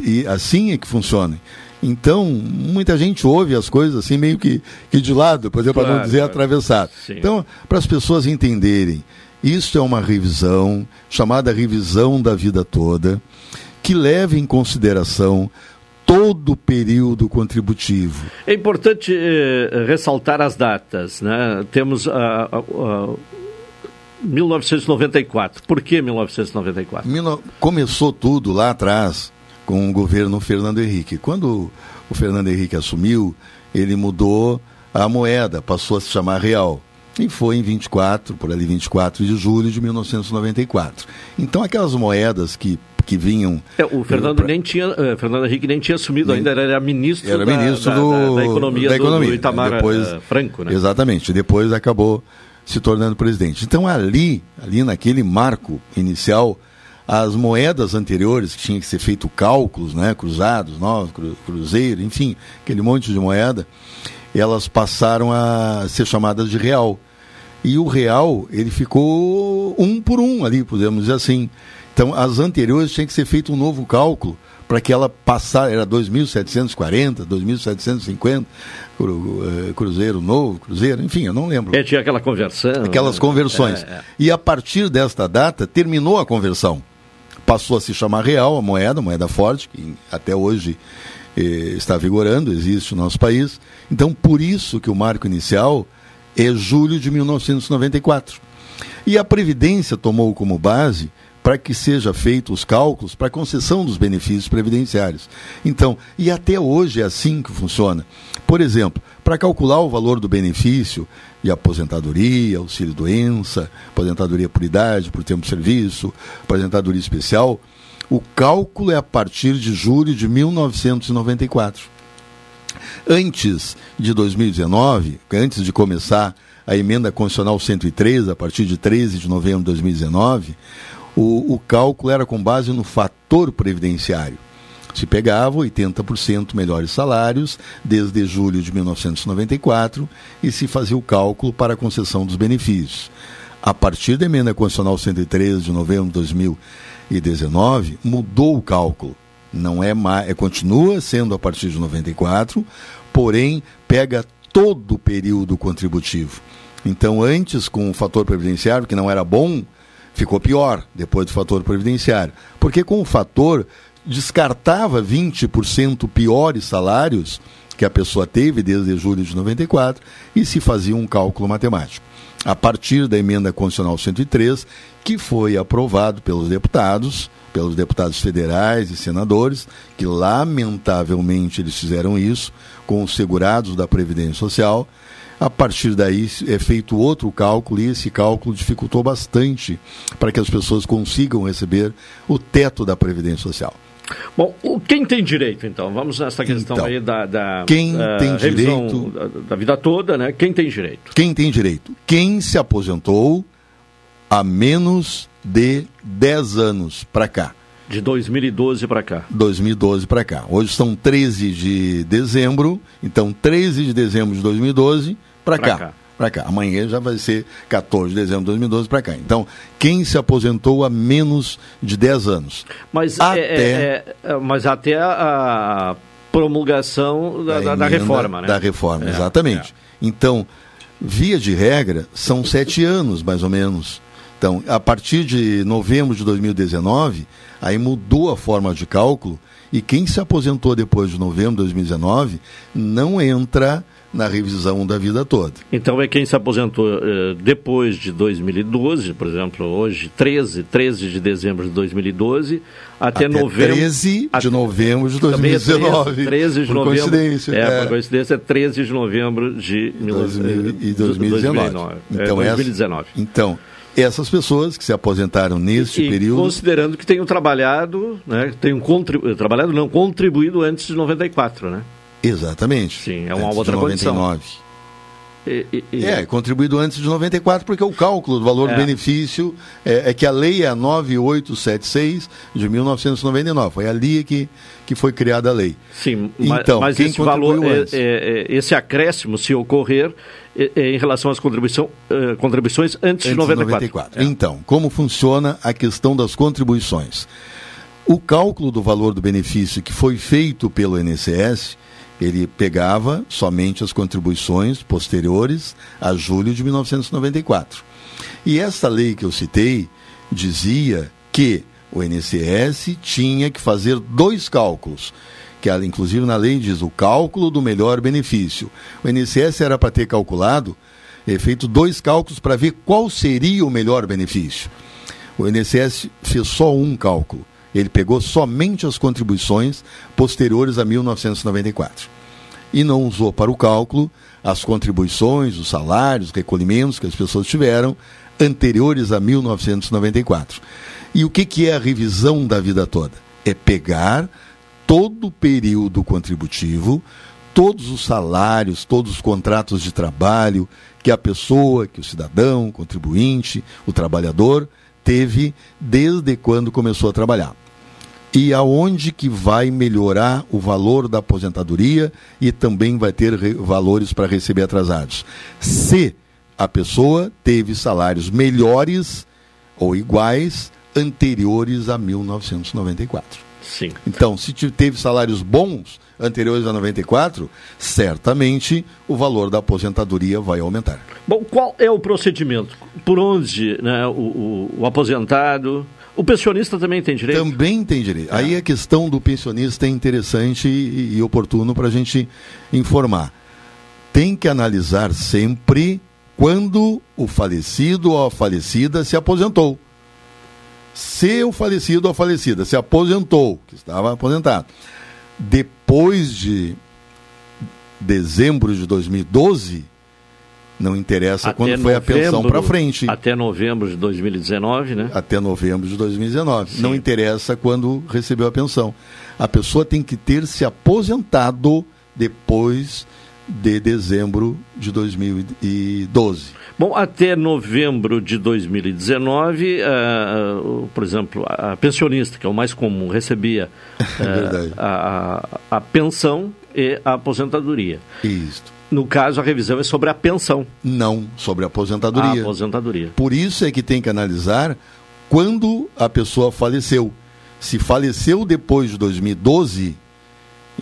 E assim é que funciona. Então, muita gente ouve as coisas assim meio que, que de lado, por exemplo, para não Claro, dizer claro. atravessado. Sim. Então, para as pessoas entenderem, isso é uma revisão, chamada revisão da vida toda, que leva em consideração todo o período contributivo. É importante eh, ressaltar as datas. Né? Temos a, a, a 1994. Por que 1994? Mil- Começou tudo lá atrás com o governo Fernando Henrique. Quando o Fernando Henrique assumiu, ele mudou a moeda, passou a se chamar real. E foi em 24, por ali 24 de julho de 1994. Então aquelas moedas que, que vinham É, o Fernando nem tinha, eh, Fernando Henrique nem tinha assumido ainda, era ministro, era da, ministro da- do, da, da economia, da do- economia. do, Itamar Depois- eh, Franco, né? Exatamente. Depois acabou se tornando presidente. Então ali, ali naquele marco inicial, as moedas anteriores que tinha que ser feito cálculos, né, cruzados, novos, cru, cruzeiro, enfim, aquele monte de moeda, elas passaram a ser chamadas de real. E o real, ele ficou um por um ali, podemos dizer assim. Então, as anteriores tinha que ser feito um novo cálculo para que ela passasse, era 2.740, 2.750, cru, eh, cruzeiro novo, cruzeiro, enfim, eu não lembro. É, tinha aquela conversão. Aquelas né? conversões. É, é. E a partir desta data, terminou a conversão. Passou a se chamar real a moeda, moeda forte, que até hoje eh, está vigorando, existe no nosso país. Então, por isso que o marco inicial é julho de 1994. E a Previdência tomou como base para que seja feito os cálculos para concessão dos benefícios previdenciários. Então, e até hoje é assim que funciona. Por exemplo, para calcular o valor do benefício de aposentadoria, auxílio doença, aposentadoria por idade, por tempo de serviço, aposentadoria especial, o cálculo é a partir de julho de 1994. Antes de 2019, antes de começar a emenda constitucional 103, a partir de 13 de novembro de 2019, o, o cálculo era com base no fator previdenciário. Se pegava 80% melhores salários desde julho de 1994 e se fazia o cálculo para a concessão dos benefícios. A partir da emenda constitucional 103 de novembro de 2019, mudou o cálculo. Não é mais, é, continua sendo a partir de 94, porém pega todo o período contributivo. Então, antes com o fator previdenciário, que não era bom, ficou pior depois do fator previdenciário. Porque com o fator descartava 20% piores salários que a pessoa teve desde julho de 94 e se fazia um cálculo matemático. A partir da emenda constitucional 103, que foi aprovado pelos deputados, pelos deputados federais e senadores, que lamentavelmente eles fizeram isso com os segurados da Previdência Social. A partir daí é feito outro cálculo e esse cálculo dificultou bastante para que as pessoas consigam receber o teto da Previdência Social. Bom, o- quem tem direito, então? Vamos nessa questão Então, aí da, da quem da tem direito- da, da vida toda, né? Quem tem direito? Quem tem direito? Quem se aposentou há menos de 10 anos para cá. De 2012 para cá. 2012 para cá. Hoje são 13 de dezembro, então 13 de dezembro de 2012 para cá. cá. Para cá. Amanhã já vai ser 14 de dezembro de 2012 para cá. Então, quem se aposentou há menos de 10 anos. Mas Até- é, é, é, mas até a, promulgação da, da, da reforma, né? Da reforma, é, exatamente. É. Então, via de regra, são sete anos, mais ou menos. Então, a partir de novembro de 2019, aí mudou a forma de cálculo e quem se aposentou depois de novembro de 2019 não entra na revisão da vida toda. Então é quem se aposentou eh, depois de 2012, por exemplo, hoje, 13, 13 de dezembro de 2012, até, até novembro. 13 de novembro de 2019. 13, 13 de por novembro. Coincidência. É, é, por coincidência, 13 de novembro de 2000, e 2019. 2019. Então, é, 2019. Essa, então, essas pessoas que se aposentaram neste e, período. Considerando que tenham trabalhado, né, tenham contribu... trabalhado, não, contribuído antes de 94, né? Exatamente. Sim, é uma antes outra de 99. condição. E, e, é, contribuído antes de 94, porque o cálculo do valor é. do benefício é, é, que a lei é a 9876 de 1999. Foi ali que, que foi criada a lei. Sim, então, mas, mas esse valor, é, é, é, esse acréscimo, se ocorrer, em relação às contribuição, contribuições antes, antes de 94. 94. Então, como funciona a questão das contribuições? O cálculo do valor do benefício que foi feito pelo INSS ele pegava somente as contribuições posteriores a julho de 1994. E essa lei que eu citei dizia que o INSS tinha que fazer dois cálculos, que inclusive na lei diz o cálculo do melhor benefício. O INSS era para ter calculado, é, feito dois cálculos para ver qual seria o melhor benefício. O INSS fez só um cálculo. Ele pegou somente as contribuições posteriores a 1994 e não usou para o cálculo as contribuições, os salários, os recolhimentos que as pessoas tiveram anteriores a 1994. E o que, que é a revisão da vida toda? É pegar todo o período contributivo, todos os salários, todos os contratos de trabalho que a pessoa, que o cidadão, o contribuinte, o trabalhador teve desde quando começou a trabalhar e aonde que vai melhorar o valor da aposentadoria e também vai ter valores para receber atrasados. Se a pessoa teve salários melhores ou iguais anteriores a 1994. Sim. Então, se teve salários bons anteriores a 94, certamente o valor da aposentadoria vai aumentar. Bom, qual é o procedimento? Por onde né, o, o, o aposentado o pensionista também tem direito? Também tem direito. É. Aí a questão do pensionista é interessante e, e oportuno para a gente informar. Tem que analisar sempre quando o falecido ou a falecida se aposentou. Se o falecido ou a falecida se aposentou, que estava aposentado, depois de dezembro de 2012, não interessa até quando foi novembro, a pensão para frente. Até novembro de 2019, né? Até novembro de 2019. Sim. Não interessa quando recebeu a pensão. A pessoa tem que ter se aposentado depois de dezembro de 2012. Bom, até novembro de 2019, uh, uh, por exemplo, a, pensionista, que é o mais comum, recebia [LAUGHS] uh, a, a, a pensão e a aposentadoria. Isso. No caso, a revisão é sobre a pensão. Não, sobre a aposentadoria. A aposentadoria. Por isso é que tem que analisar quando a pessoa faleceu. Se faleceu depois de 2012,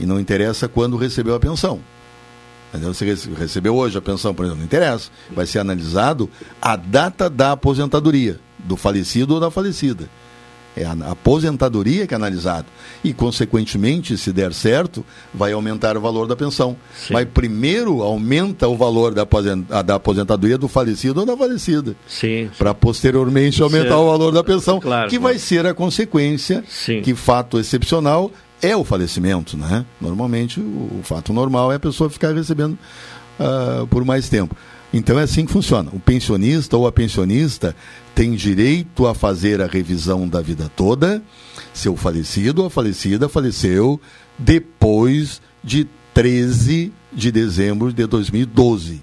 e não interessa quando recebeu a pensão. Você recebeu hoje a pensão, por exemplo, não interessa. Vai ser analisado a data da aposentadoria, do falecido ou da falecida. É a aposentadoria que é analisado. E, consequentemente, se der certo, vai aumentar o valor da pensão. Sim. Mas primeiro aumenta o valor da, aposentadoria do falecido ou da falecida. Sim. Para posteriormente aumentar certo. o valor da pensão. Claro, que claro. vai ser a consequência Sim. que fato excepcional é o falecimento, né? Normalmente o, o fato normal é a pessoa ficar recebendo uh, por mais tempo. Então é assim que funciona. O pensionista ou a pensionista tem direito a fazer a revisão da vida toda. Seu falecido ou a falecida faleceu depois de 13 de dezembro de 2012.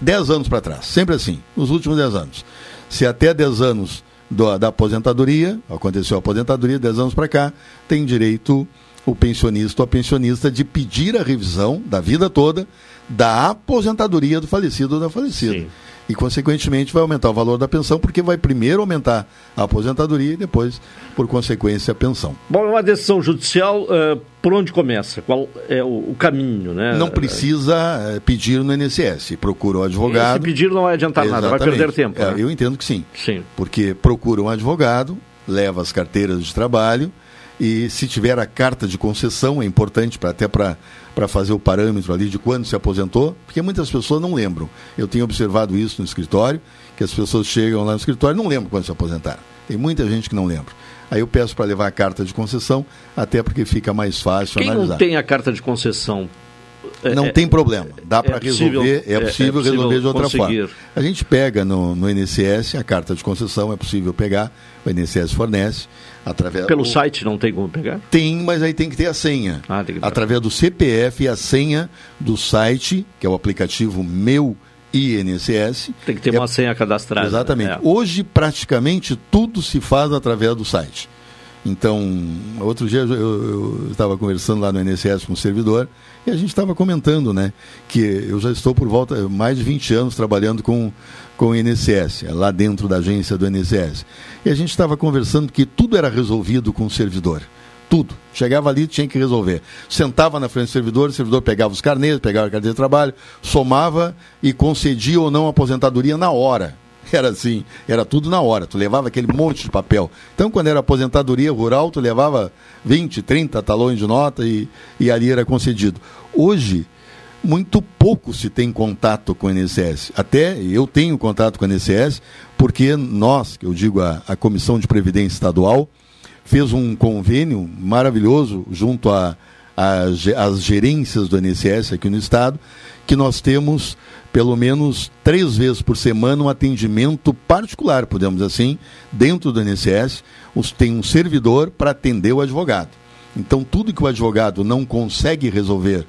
Dez anos para trás, sempre assim, nos últimos dez anos. Se até dez anos da aposentadoria, aconteceu a aposentadoria, dez anos para cá, tem direito o pensionista ou a pensionista de pedir a revisão da vida toda da aposentadoria do falecido ou da falecida. Sim. E, consequentemente, vai aumentar o valor da pensão, porque vai primeiro aumentar a aposentadoria e depois, por consequência, a pensão. Bom, uma decisão judicial, uh, por onde começa? Qual é o, o caminho, né? Não precisa uh, pedir no INSS, procura o advogado. Se pedir não vai adiantar Exatamente. nada, vai perder tempo. É, né? Eu entendo que sim. Sim. Porque procura um advogado, leva as carteiras de trabalho e se tiver a carta de concessão, é importante pra, até para para fazer o parâmetro ali de quando se aposentou, porque muitas pessoas não lembram. Eu tenho observado isso no escritório, que as pessoas chegam lá no escritório e não lembram quando se aposentaram. Tem muita gente que não lembra. Aí eu peço para levar a carta de concessão, até porque fica mais fácil Quem analisar. Quem não tem a carta de concessão é, não é, tem problema, dá é para resolver, é, é possível, resolver de outra conseguir. forma. A gente pega no, no INSS a carta de concessão, é possível pegar, o INSS fornece. Através, Pelo o, site não tem como pegar? Tem, mas aí tem que ter a senha. Ah, através do CPF e a senha do site, que é o aplicativo Meu INSS. Tem que ter uma senha cadastrada. Exatamente. Né? Hoje, praticamente, tudo se faz através do site. Então, outro dia eu estava conversando lá no INSS com o servidor e a gente estava comentando, né, que eu já estou por volta mais de 20 anos trabalhando com com o INSS, lá dentro da agência do INSS. E a gente estava conversando que tudo era resolvido com o servidor. Tudo. Chegava ali, tinha que resolver. Sentava na frente do servidor, o servidor pegava os carnês, pegava a carteira de trabalho, somava e concedia ou não a aposentadoria na hora. Era assim, era tudo na hora. Tu levava aquele monte de papel. Então, quando era aposentadoria rural, tu levava 20, 30 talões de nota e, e ali era concedido. Hoje, muito pouco se tem contato com o INSS. Até eu tenho contato com o INSS, porque nós, que eu digo a, a Comissão de Previdência Estadual, fez um convênio maravilhoso junto às gerências do INSS aqui no Estado, que nós temos pelo menos três vezes por semana um atendimento particular, podemos assim, dentro do INSS, tem um servidor para atender o advogado. Então, tudo que o advogado não consegue resolver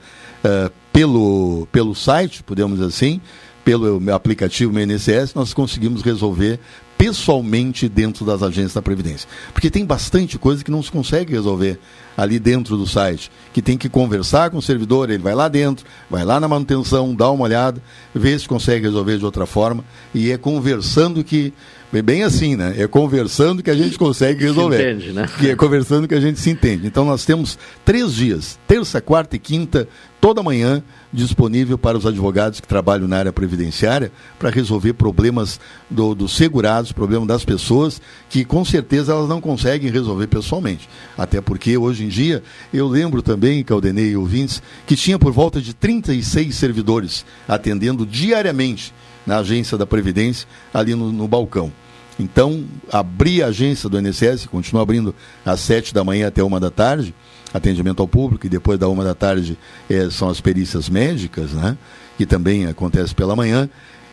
uh, pelo, pelo site, podemos assim, pelo aplicativo meu INSS, nós conseguimos resolver pessoalmente dentro das agências da Previdência. Porque tem bastante coisa que não se consegue resolver ali dentro do site, que tem que conversar com o servidor, ele vai lá dentro, vai lá na manutenção, dá uma olhada, vê se consegue resolver de outra forma, e é conversando que bem assim, né? É conversando que a gente consegue [LAUGHS] resolver. Se entende, né? E é conversando que a gente se entende. Então nós temos três dias, terça, quarta e quinta, toda manhã, disponível para os advogados que trabalham na área previdenciária para resolver problemas do, dos segurados, problemas das pessoas que com certeza elas não conseguem resolver pessoalmente. Até porque hoje em dia, eu lembro também, Caldenei e ouvintes, que tinha por volta de 36 servidores atendendo diariamente na agência da Previdência, ali no, no balcão. Então, abrir a agência do INSS, continua abrindo às sete da manhã até uma da tarde, atendimento ao público, e depois da uma da tarde é, são as perícias médicas, né? que também acontece pela manhã.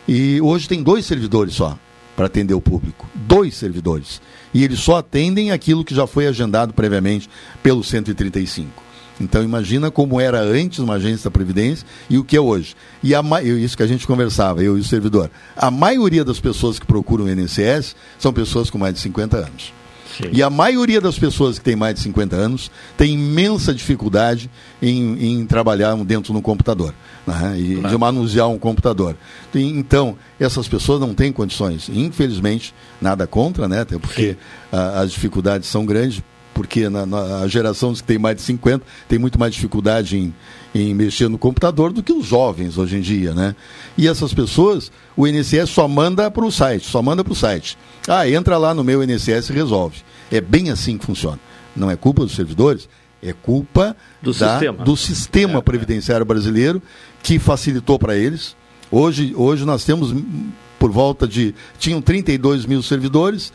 E hoje tem dois servidores só para atender o público. Dois servidores. E eles só atendem aquilo que já foi agendado previamente pelo 135. Então imagina como era antes uma agência da Previdência e o que é hoje. E a, isso que a gente conversava, eu e o servidor. A maioria das pessoas que procuram o INSS são pessoas com mais de 50 anos. Sim. E a maioria das pessoas que têm mais de 50 anos tem imensa dificuldade em, em trabalhar dentro do computador né? e claro. de manusear um computador. Então, essas pessoas não têm condições. Infelizmente, nada contra, né? Até porque a, as dificuldades são grandes porque na, na, a geração que tem mais de 50 tem muito mais dificuldade em, em mexer no computador do que os jovens hoje em dia, né? E essas pessoas, o INSS só manda para o site, só manda para o site. Ah, entra lá no meu INSS e resolve. É bem assim que funciona. Não é culpa dos servidores, é culpa do da, sistema, do sistema é, previdenciário brasileiro que facilitou para eles. Hoje, hoje nós temos por volta de. Tinham 32 mil servidores,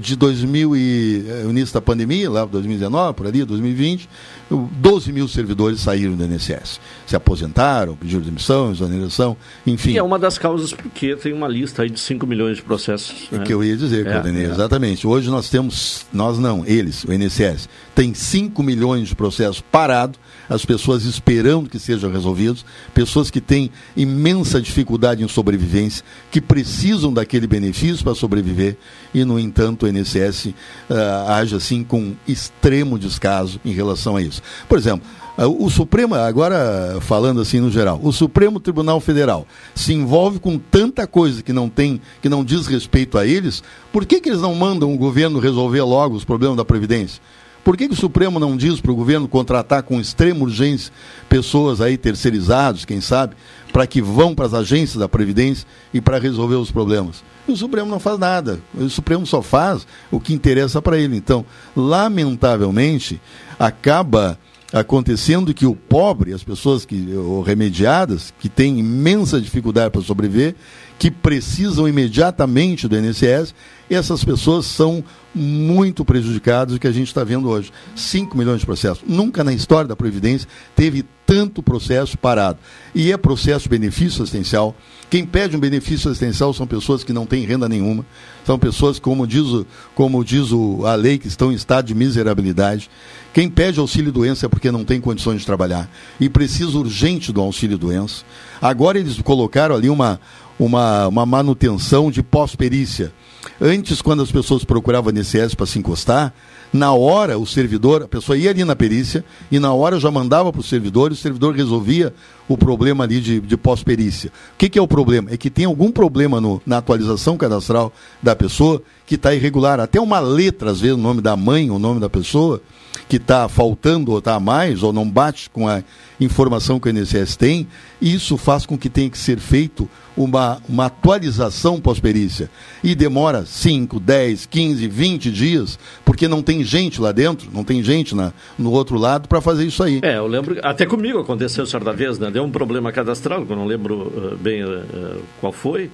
de 2000 e o início da pandemia, lá 2019, por ali, 2020, 12 mil servidores saíram do INSS. Se aposentaram, pediram demissão, exoneração, enfim. E é uma das causas porque tem uma lista aí de 5 milhões de processos. Né? Que eu ia dizer, é, é. exatamente. Hoje nós temos, nós não, eles, o INSS, tem 5 milhões de processos parados as pessoas esperando que sejam resolvidos, pessoas que têm imensa dificuldade em sobrevivência, que precisam daquele benefício para sobreviver e, no entanto, o INSS uh, ah, age assim com extremo descaso em relação a isso. Por exemplo, O Supremo, agora falando assim no geral, o Supremo Tribunal Federal se envolve com tanta coisa que não tem, que não diz respeito a eles, por que, que eles não mandam o governo resolver logo os problemas da Previdência? Por que, que o Supremo não diz para o governo contratar com extrema urgência pessoas aí terceirizados, quem sabe, para que vão para as agências da Previdência e para resolver os problemas? E o Supremo não faz nada. O Supremo só faz o que interessa para ele. Então, lamentavelmente, acaba acontecendo que o pobre, as pessoas que remediadas, que têm imensa dificuldade para sobreviver, que precisam imediatamente do INSS, essas pessoas são muito prejudicadas, o que a gente está vendo hoje. 5 milhões de processos. Nunca na história da Previdência teve tanto processo parado. E é processo benefício assistencial. Quem pede um benefício assistencial são pessoas que não têm renda nenhuma, são pessoas, como diz, o, como diz o, a lei, que estão em estado de miserabilidade. Quem pede auxílio doença é porque não tem condições de trabalhar e precisa urgente do auxílio doença. Agora eles colocaram ali uma, uma, uma manutenção de pós-perícia. Antes, quando as pessoas procuravam a INSS para se encostar, na hora o servidor, a pessoa ia ali na perícia e na hora já mandava para o servidor e o servidor resolvia o problema ali de, de pós-perícia. O que, que, é o problema? É que tem algum problema no, na atualização cadastral da pessoa que está irregular. Até uma letra, às vezes, o nome da mãe, o nome da pessoa, que está faltando ou está a mais, ou não bate com a informação que o INSS tem, isso faz com que tenha que ser feito uma, uma atualização pós-perícia. E demora 5, 10, 15, 20 dias, porque não tem gente lá dentro, não tem gente na, no outro lado para fazer isso aí. É, eu lembro, até comigo aconteceu certa vez, né? Deu um problema cadastral, que eu não lembro uh, bem uh, qual foi.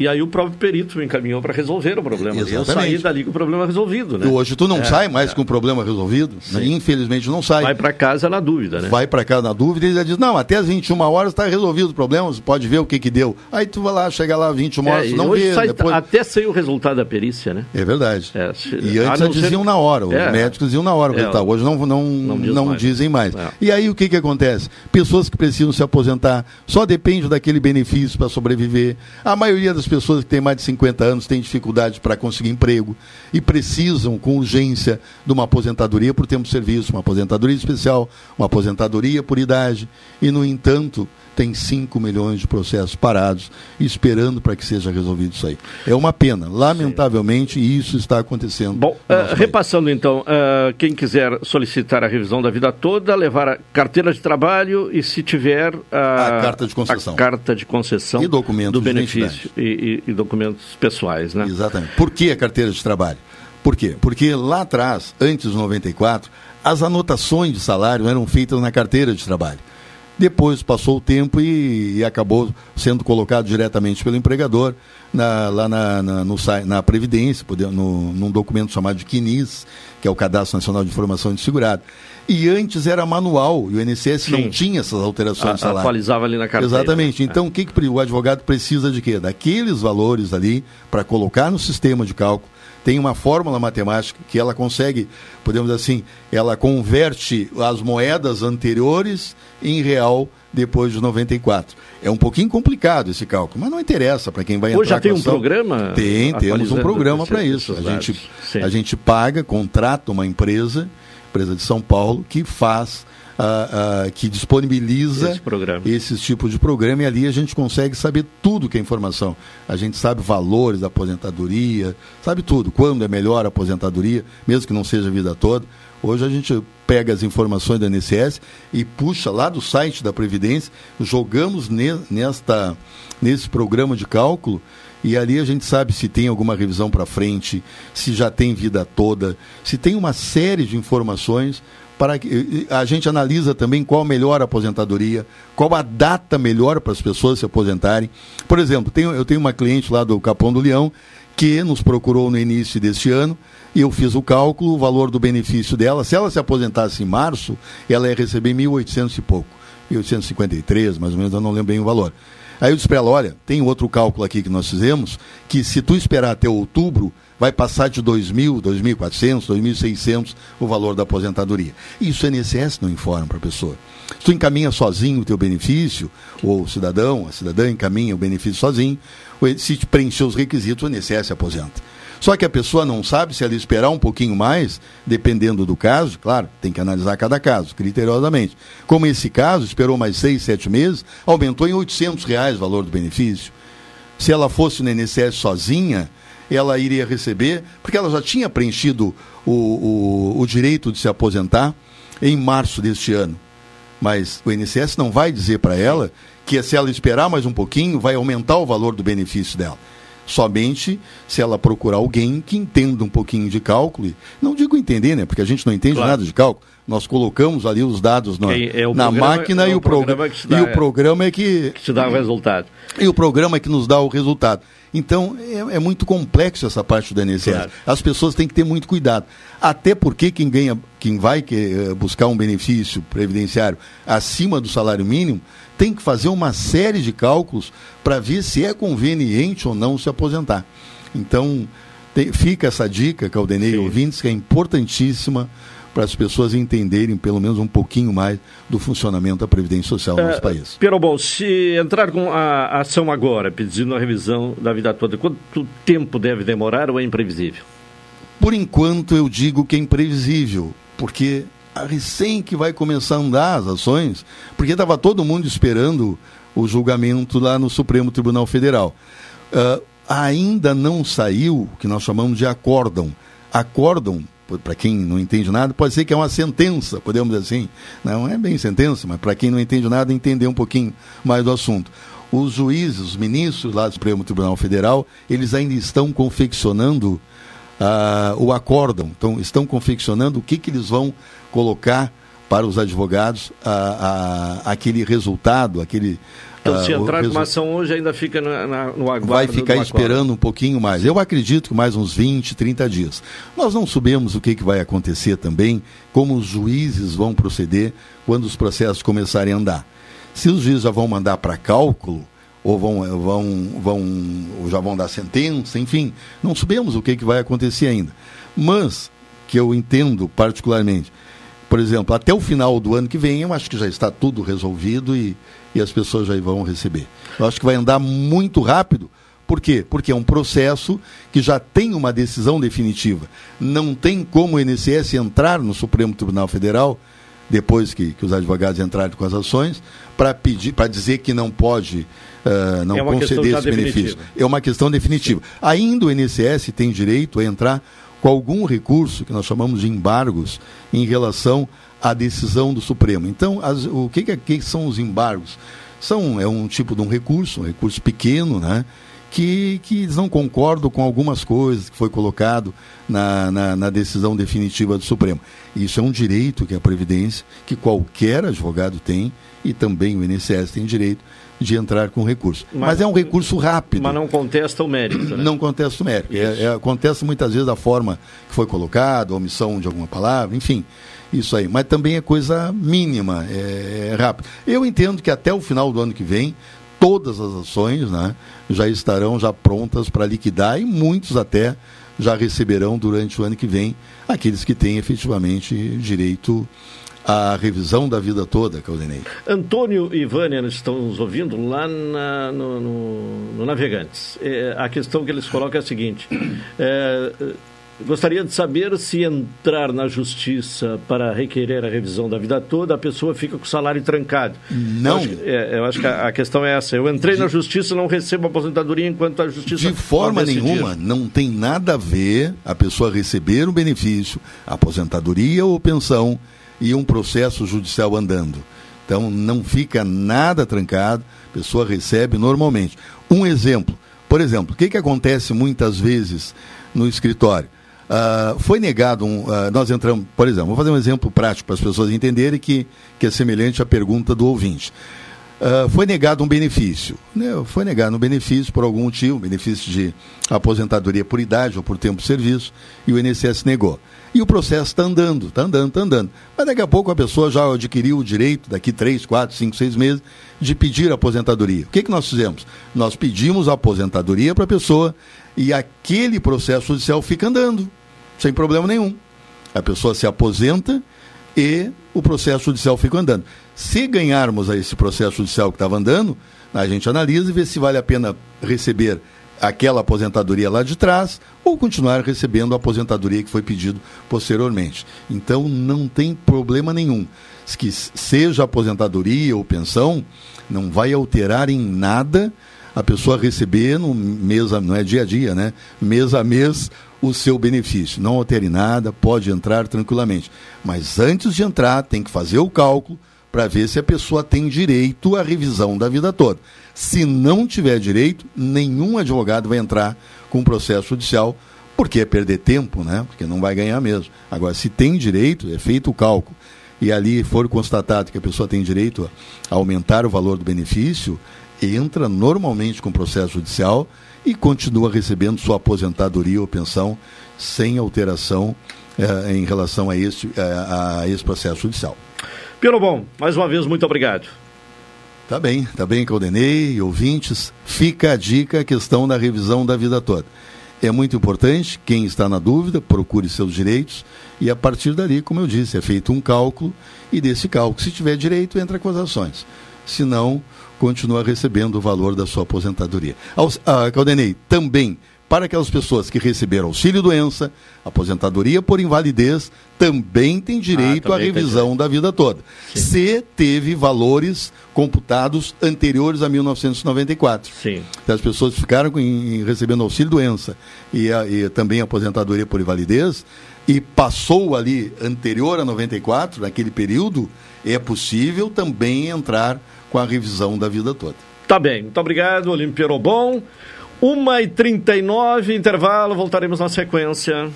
E aí o próprio perito me encaminhou para resolver o problema. Exatamente. E eu saí dali com o problema resolvido, né? E hoje tu não é, sai mais é. com o problema resolvido, né? infelizmente não sai. Vai para casa na dúvida, né? Vai para casa na dúvida e ele diz, não, até as 21 horas está resolvido o problema, você pode ver o que que deu. Aí tu vai lá, chega lá às 21 é, horas, é, não vê. Sai, depois... Até saiu o resultado da perícia, né? É verdade. É, se... E antes diziam ser... na hora, os é. médicos diziam na hora, tá, hoje não, não, não, diz não mais. dizem mais. E aí o que que acontece? Pessoas que precisam se aposentar, só depende daquele benefício para sobreviver. A maioria das pessoas que tem mais de 50 anos têm dificuldade para conseguir emprego e precisam, com urgência, de uma aposentadoria por tempo de serviço, uma aposentadoria especial, uma aposentadoria por idade. E, no entanto, tem 5 milhões de processos parados esperando para que seja resolvido isso aí. É uma pena. Lamentavelmente, isso está acontecendo. Bom, uh, repassando então, uh, quem quiser solicitar a revisão da vida toda, levar a carteira de trabalho e, se tiver, uh, a carta de concessão. A carta de concessão e documentos do benefício e, e, e documentos pessoais. Né? Exatamente. Por que a carteira de trabalho? Por quê? Porque lá atrás, antes de 94, as anotações de salário eram feitas na carteira de trabalho. Depois passou o tempo e, e acabou sendo colocado diretamente pelo empregador na, lá na, na, no, na Previdência, no, num documento chamado de CNIS, que é o Cadastro Nacional de Informação de Segurado. E antes era manual, e o INSS Sim. não tinha essas alterações a, de salário. Atualizava ali na carteira. Exatamente. Então, é. o que, que o advogado precisa de quê? Daqueles valores ali para colocar no sistema de cálculo tem uma fórmula matemática que ela consegue, podemos assim, ela converte as moedas anteriores em real depois de 94. É um pouquinho complicado esse cálculo, mas não interessa para quem vai Hoje entrar. já tem um programa? Tem, temos um programa para isso. A gente, a gente paga, contrata uma empresa, empresa de São Paulo, que faz que disponibiliza Esse esses tipos de programa e ali a gente consegue saber tudo que é informação. A gente sabe valores da aposentadoria, sabe tudo, quando é melhor a aposentadoria, mesmo que não seja a vida toda. Hoje a gente pega as informações da INSS e puxa lá do site da Previdência, jogamos ne, nesta, nesse programa de cálculo e ali a gente sabe se tem alguma revisão para frente, se já tem vida toda, se tem uma série de informações para que a gente analisa também qual a melhor aposentadoria, qual a data melhor para as pessoas se aposentarem. Por exemplo, tenho, eu tenho uma cliente lá do Capão do Leão que nos procurou no início deste ano e eu fiz o cálculo, o valor do benefício dela. Se ela se aposentasse em março, ela ia receber 1.800 e pouco, 1.853, mais ou menos, eu não lembro bem o valor. Aí eu disse para ela, olha, tem outro cálculo aqui que nós fizemos, que se tu esperar até outubro, vai passar de 2.000, 2.400, 2.600 o valor da aposentadoria. Isso o INSS não informa para a pessoa. Se tu encaminha sozinho o teu benefício, ou o cidadão, a cidadã encaminha o benefício sozinho, se preencher os requisitos, o INSS se aposenta. Só que a pessoa não sabe se ela esperar um pouquinho mais, dependendo do caso, claro, tem que analisar cada caso, criteriosamente. Como esse caso, esperou mais seis, sete meses, aumentou em 800 reais o valor do benefício. Se ela fosse no INSS sozinha, ela iria receber, porque ela já tinha preenchido o, o, o direito de se aposentar em março deste ano. Mas o INSS não vai dizer para ela que se ela esperar mais um pouquinho, vai aumentar o valor do benefício dela somente se ela procurar alguém que entenda um pouquinho de cálculo. Não digo entender, né? Porque a gente não entende claro. nada de cálculo. Nós colocamos ali os dados na, é na programa, máquina é e, o programa dá, e o programa é que, que te dá o resultado. E o programa é que nos dá o resultado. Então, é, é muito complexo essa parte do INSS. Claro. As pessoas têm que ter muito cuidado. Até porque quem ganha, quem vai que, eh, buscar um benefício previdenciário acima do salário mínimo, tem que fazer uma série de cálculos para ver se é conveniente ou não se aposentar. Então, tem, fica essa dica, Caldenei ouvintes, que é importantíssima para as pessoas entenderem pelo menos um pouquinho mais do funcionamento da Previdência Social no é, nosso país. Bom, se entrar com a ação agora, pedindo a revisão da vida toda, quanto tempo deve demorar ou é imprevisível? Por enquanto eu digo que é imprevisível, porque recém que vai começar a andar as ações, porque estava todo mundo esperando o julgamento lá no Supremo Tribunal Federal. Uh, ainda não saiu o que nós chamamos de acórdão. Acórdão, para quem não entende nada, pode ser que é uma sentença, podemos dizer assim. Não é bem sentença, mas para quem não entende nada, entender um pouquinho mais do assunto. Os juízes, os ministros lá do Supremo Tribunal Federal, eles ainda estão confeccionando uh, o acórdão. Então, estão confeccionando o que, que eles vão colocar para os advogados aquele resultado, aquele. Então, se entrar com uma ação hoje, ainda fica na, na, no aguardo. Vai ficar esperando um pouquinho mais. Eu acredito que mais uns 20, 30 dias. Nós não sabemos o que, que vai acontecer também, como os juízes vão proceder quando os processos começarem a andar. Se os juízes já vão mandar para cálculo, ou vão, vão, vão, ou já vão dar sentença, enfim, não sabemos o que, que vai acontecer ainda. Mas, que eu entendo particularmente, por exemplo, até o final do ano que vem, eu acho que já está tudo resolvido e, e as pessoas já vão receber. Eu acho que vai andar muito rápido. Por quê? Porque é um processo que já tem uma decisão definitiva. Não tem como o INSS entrar no Supremo Tribunal Federal, depois que, que os advogados entrarem com as ações, para pedir, para dizer que não pode uh, não é conceder esse benefício. É uma questão definitiva. Ainda o INSS tem direito a entrar com algum recurso, que nós chamamos de embargos, em relação à decisão do Supremo. Então, as, o que, que, que, são os embargos? São, é um tipo de um recurso, um recurso pequeno, né? Que, que eles não concordam com algumas coisas que foi colocado na, na, na decisão definitiva do Supremo. Isso é um direito que a Previdência, que qualquer advogado tem, e também o INSS tem direito de entrar com recurso. Mas, mas, é um recurso rápido. Mas não contesta o mérito. Né? Não contesta o mérito. É, é, contesta muitas vezes a forma que foi colocada, a omissão de alguma palavra, enfim. Isso aí. Mas também é coisa mínima, é, é rápido. Eu entendo que até o final do ano que vem, todas as ações né, já estarão já prontas para liquidar e muitos até já receberão durante o ano que vem aqueles que têm efetivamente direito a revisão da vida toda, Claudinei. Antônio e Vânia estão nos ouvindo lá na, no, no, no, Navegantes. É, a questão que eles colocam é a seguinte: é, gostaria de saber se entrar na justiça para requerer a revisão da vida toda, a pessoa fica com o salário trancado. Não. Eu acho, é, eu acho que a, a, questão é essa. Eu entrei de, na justiça não recebo aposentadoria enquanto a justiça. De forma nenhuma, não tem nada a ver a pessoa receber um benefício, aposentadoria ou pensão e um processo judicial andando. Então não fica nada trancado, a pessoa recebe normalmente. Um exemplo, por exemplo, o que, que acontece muitas vezes no escritório? Uh, foi negado um. Uh, nós entramos, por exemplo, vou fazer um exemplo prático para as pessoas entenderem que, que é semelhante à pergunta do ouvinte. Uh, foi negado um benefício. Né? Foi negado um benefício por algum motivo, benefício de aposentadoria por idade ou por tempo de serviço, e o INSS negou. E o processo está andando, está andando, está andando. Mas daqui a pouco a pessoa já adquiriu o direito, daqui três, quatro, cinco, seis meses, de pedir aposentadoria. O que, que nós fizemos? Nós pedimos a aposentadoria para a pessoa e aquele processo judicial fica andando, sem problema nenhum. A pessoa se aposenta e o processo judicial fica andando. Se ganharmos a esse processo judicial que estava andando, a gente analisa e vê se vale a pena receber aquela aposentadoria lá de trás ou continuar recebendo a aposentadoria que foi pedido posteriormente. Então não tem problema nenhum. Que seja aposentadoria ou pensão, não vai alterar em nada a pessoa receber no mês, não é dia a dia, né? Mês a mês o seu benefício. Não altere nada, pode entrar tranquilamente. Mas antes de entrar, tem que fazer o cálculo para ver se a pessoa tem direito à revisão da vida toda. Se não tiver direito, nenhum advogado vai entrar com processo judicial, porque é perder tempo, né? Porque não vai ganhar mesmo. Agora, se tem direito, é feito o cálculo e ali for constatado que a pessoa tem direito a aumentar o valor do benefício, entra normalmente com processo judicial e continua recebendo sua aposentadoria ou pensão sem alteração eh, em relação a esse, a, a esse processo judicial. Pelo bom, mais uma vez, muito obrigado. Tá bem, tá bem, Caldenei, ouvintes. Fica a dica a questão da revisão da vida toda. É muito importante, quem está na dúvida, procure seus direitos e a partir dali, como eu disse, é feito um cálculo e desse cálculo, se tiver direito, entra com as ações. Se não, continua recebendo o valor da sua aposentadoria. Ah, Caldenei, também para aquelas pessoas que receberam auxílio-doença, aposentadoria por invalidez, também tem direito ah, também à revisão da vida toda. Sim. Se teve valores computados anteriores a 1994. Sim. Então, as pessoas ficaram em, recebendo auxílio-doença e, e também aposentadoria por invalidez, e passou ali anterior a 94, naquele período, é possível também entrar com a revisão da vida toda. Tá bem, muito obrigado, Olímpio Perobon. 1h39, intervalo, voltaremos na sequência.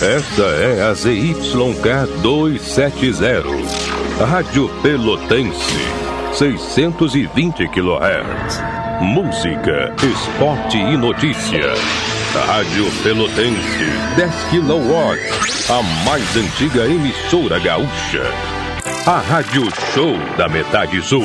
Esta é a ZYK 270, Rádio Pelotense, 620 kHz. Música, esporte e notícia. Rádio Pelotense, 10 kW, a mais antiga emissora gaúcha a Rádio Show da Metade Sul.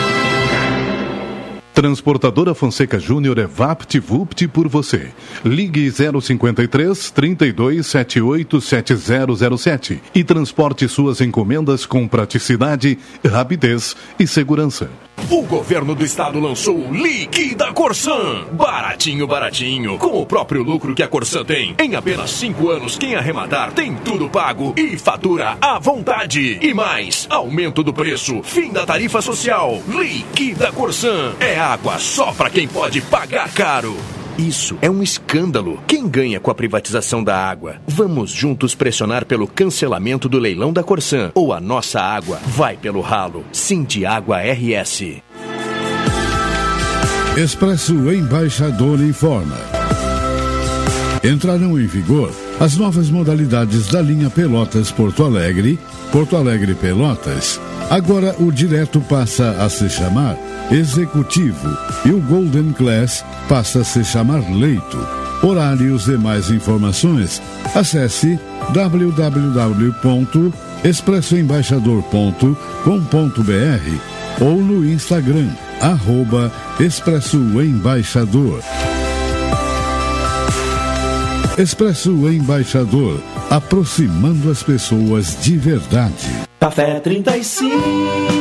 Transportadora Fonseca Júnior é VaptVupt por você. Ligue 053 32 78 7007 e transporte suas encomendas com praticidade, rapidez e segurança. O governo do estado lançou o Liquida Corsan. Baratinho, baratinho. Com o próprio lucro que a Corsan tem. Em apenas cinco anos, quem arrematar tem tudo pago e fatura à vontade. E mais, aumento do preço, fim da tarifa social. Liquida Corsan. É água só para quem pode pagar caro. Isso é um escândalo. Quem ganha com a privatização da água? Vamos juntos pressionar pelo cancelamento do leilão da Corsan ou a nossa água vai pelo ralo. Cinti Água RS. Expresso Embaixador informa. Entrarão em vigor as novas modalidades da linha Pelotas Porto Alegre, Porto Alegre Pelotas. Agora o direto passa a se chamar Executivo e o Golden Class passa a se chamar Leito. Horários e mais informações, acesse www.expressoembaixador.com.br ou no Instagram arroba Expresso Embaixador. Expresso Embaixador, aproximando as pessoas de verdade. Café 35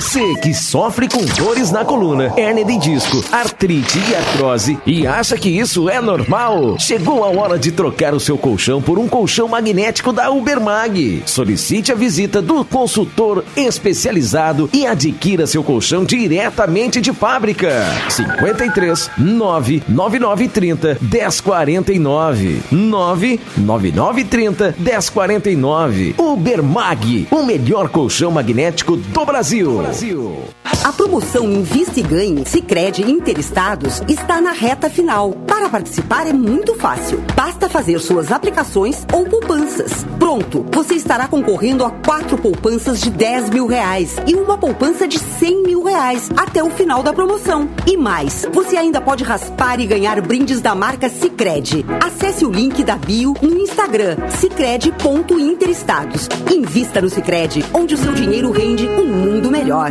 Você que sofre com dores na coluna, hernia de disco, artrite e artrose e acha que isso é normal? Chegou a hora de trocar o seu colchão por um colchão magnético da Ubermag. Solicite a visita do consultor especializado e adquira seu colchão diretamente de fábrica. 53 99930 1049 99930 1049 Ubermag, o melhor colchão magnético do Brasil. Brasil. A promoção Invista e Ganhe Sicredi Interestados está na reta final. Para participar é muito fácil. Basta fazer suas aplicações ou poupanças. Pronto, você estará concorrendo a quatro poupanças de 10 mil reais e uma poupança de 100 mil reais até o final da promoção. E mais, você ainda pode raspar e ganhar brindes da marca Sicredi. Acesse o link da bio no Instagram sicredi.interestados. Invista no Sicredi, onde o seu dinheiro rende um mundo melhor.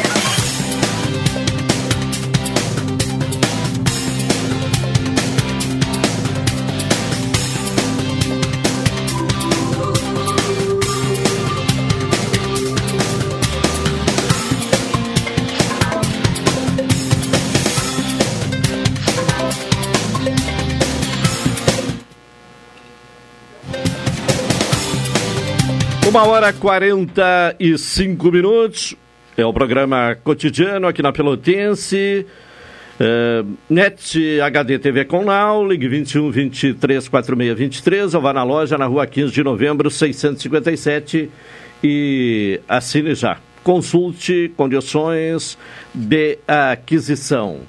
Uma hora quarenta e cinco minutos. É o programa cotidiano aqui na Pelotense. Uh, Net HD TV com Now, ligue 21 23 46 23 ou vá na loja na rua 15 de novembro 657 e assine já. Consulte condições de aquisição.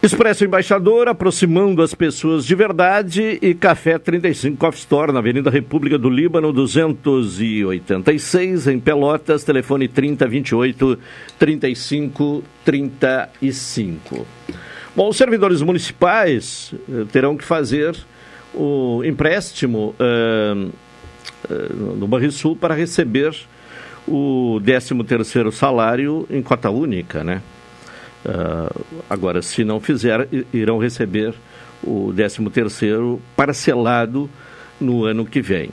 Expresso Embaixador, aproximando as pessoas de verdade e Café 35 Coffee Store, na Avenida República do Líbano, 286, em Pelotas, telefone 3028 35 35. Bom, os servidores municipais eh, terão que fazer o empréstimo uh, uh, no Banrisul para receber o 13º salário em cota única, né? Uh, agora, se não fizer, irão receber o 13º parcelado no ano que vem.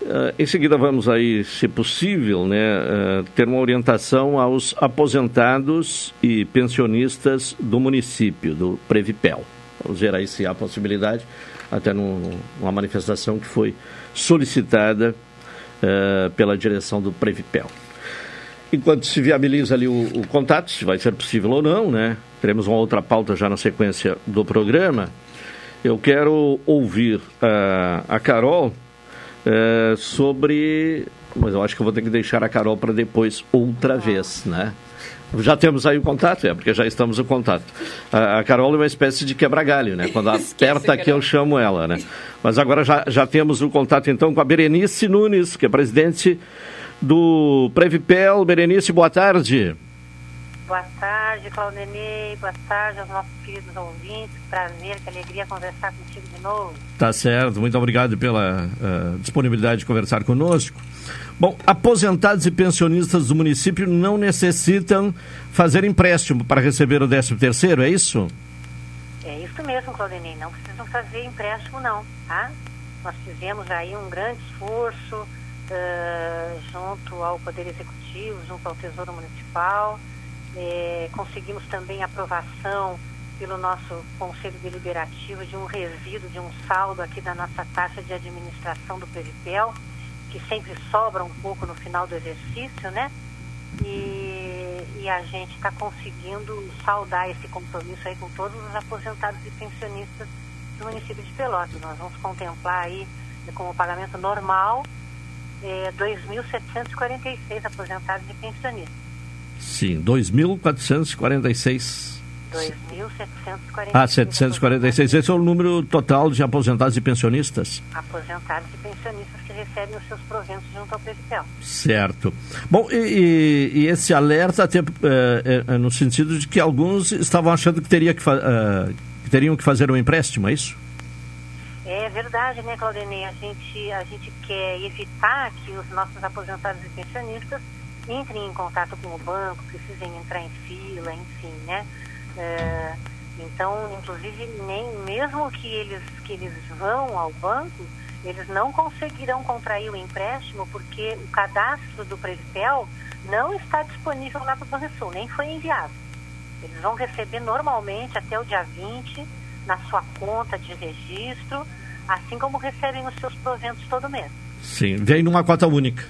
Uh, em seguida, vamos aí, se possível, né, uh, ter uma orientação aos aposentados e pensionistas do município, do Previpel. Vamos ver aí se há possibilidade, até num, numa manifestação que foi solicitada pela direção do Previpel. Enquanto se viabiliza ali o, o, contato, se vai ser possível ou não, né? Teremos uma outra pauta já na sequência do programa. Eu quero ouvir uh, a Carol uh, sobre. Mas eu acho que eu vou ter que deixar a Carol para depois outra vez, né? Já temos aí o contato, é, porque já estamos no contato. A, a Carol é uma espécie de quebra-galho, né? Quando [LAUGHS] aperta aqui, eu chamo ela, né? Mas agora já, já temos o contato, então, com a Berenice Nunes, que é presidente do Previpel. Berenice, boa tarde. Boa tarde, Claudinei. Boa tarde aos nossos queridos ouvintes. Prazer, que alegria conversar contigo de novo. Tá certo. Muito obrigado pela uh, disponibilidade de conversar conosco. Bom, aposentados e pensionistas do município não necessitam fazer empréstimo para receber o 13 terceiro, é isso? É isso mesmo, Claudinei. Não precisam fazer empréstimo, não, tá? Nós fizemos aí um grande esforço uh, junto ao Poder Executivo, junto ao Tesouro Municipal. É, conseguimos também aprovação pelo nosso Conselho Deliberativo de um resíduo, de um saldo aqui da nossa taxa de administração do Previpel, que sempre sobra um pouco no final do exercício, né? E, e a gente está conseguindo saldar esse compromisso aí com todos os aposentados e pensionistas do município de Pelotas. Nós vamos contemplar aí como pagamento normal, é, 2.746 aposentados e pensionistas. Sim, 2.446. 2.746. Ah, 746. Esse é o número total de aposentados e pensionistas? Aposentados e pensionistas que recebem os seus proventos junto ao Previtel. Certo. Bom, e, e, e esse alerta até, é, é, no sentido de que alguns estavam achando que, teria que, uh, que teriam que fazer um empréstimo, é isso? É verdade, né, Claudinei? A gente, a gente quer evitar que os nossos aposentados e pensionistas entrem em contato com o banco, precisem entrar em fila, enfim, né? É, então, inclusive, nem mesmo que eles, que eles vão ao banco, eles não conseguirão contrair o empréstimo porque o cadastro do Previpel não está disponível lá para o Banrisul, nem foi enviado. Eles vão receber normalmente até o dia 20 na sua conta de registro, assim como recebem os seus proventos todo mês. Sim, vem numa cota única.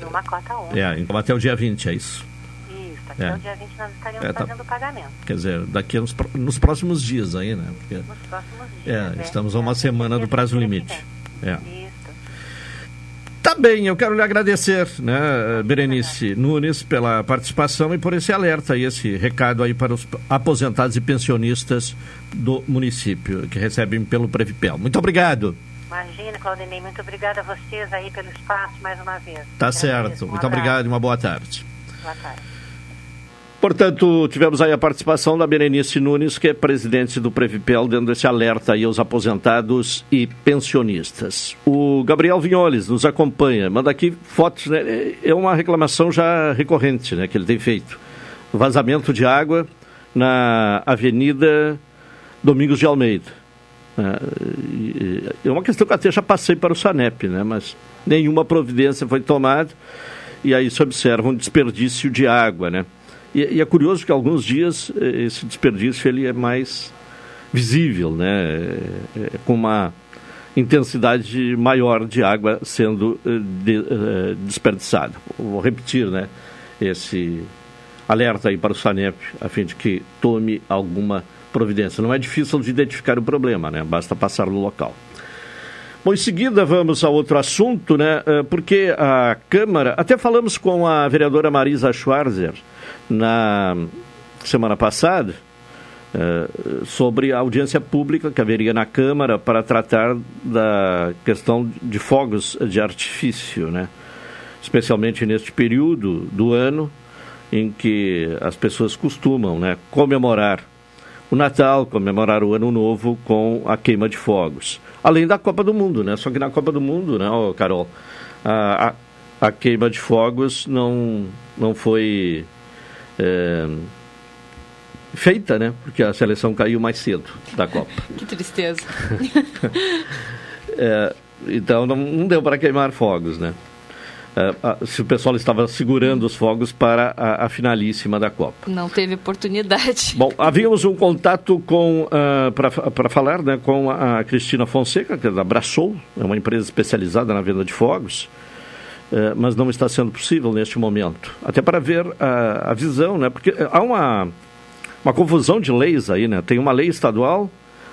Numa cota única. É, então até o dia 20, é isso. Isso, até é. o dia 20 nós estaríamos é, tá. fazendo o pagamento. Quer dizer, daqui nos, nos próximos dias aí, né? Porque, nos próximos dias. É, é estamos a uma semana do prazo limite. É. Tá bem, eu quero lhe agradecer, né, Berenice Nunes, pela participação e por esse alerta e esse recado aí para os aposentados e pensionistas do município que recebem pelo Previpel. Muito obrigado. Imagina, Claudinei, muito obrigada a vocês aí pelo espaço mais uma vez. Tá certo, um muito abraço. obrigado e uma boa tarde. Boa tarde. Portanto, tivemos aí a participação da Berenice Nunes, que é presidente do Previpel, dando esse alerta aí aos aposentados e pensionistas. O Gabriel Vinholes nos acompanha, manda aqui fotos, né? É uma reclamação já recorrente, né, que ele tem feito. Vazamento de água na Avenida Domingos de Almeida. É, é uma questão que até já passei para o SANEP, né, mas nenhuma providência foi tomada e aí se observa um desperdício de água, né? E, e, é curioso que alguns dias eh, esse desperdício ele é mais visível, né? É, é, com uma intensidade maior de água sendo eh, de, uh, desperdiçada. Vou repetir, né? Esse alerta aí para o SANEP, a fim de que tome alguma providência. Não é difícil de identificar o problema, né? Basta passar no local. Bom, em seguida vamos a outro assunto, né? Porque a Câmara, até falamos com a vereadora Marisa Schwarzer, na semana passada eh, sobre a audiência pública que haveria na Câmara para tratar da questão de fogos de artifício, né? especialmente neste período do ano em que as pessoas costumam né, comemorar o Natal, comemorar o Ano Novo com a queima de fogos. Além da Copa do Mundo, né? Só que na Copa do Mundo, né, Carol, a, a, a queima de fogos não, não foi é, feita, né? Porque a seleção caiu mais cedo da Copa. [LAUGHS] que tristeza. [LAUGHS] é, então não, não deu para queimar fogos, né? É, se o pessoal estava segurando os fogos para a, a, finalíssima da Copa. Não teve oportunidade. Bom, havíamos um contato com uh, ah, para falar né, com a Cristina Fonseca, que é da Braçou, é uma empresa especializada na venda de fogos. Eh, mas não está sendo possível neste momento. Até para ver a, a visão, né? Porque há uma, uma confusão de leis aí, né? Tem uma lei estadual,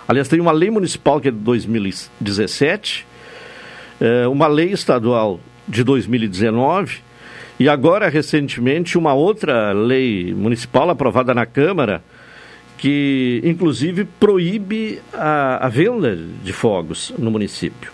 aliás, tem uma lei municipal que é de 2017, eh, uma lei estadual de 2019 e agora, recentemente, uma outra lei municipal aprovada na Câmara que, inclusive, proíbe a, a venda de fogos no município.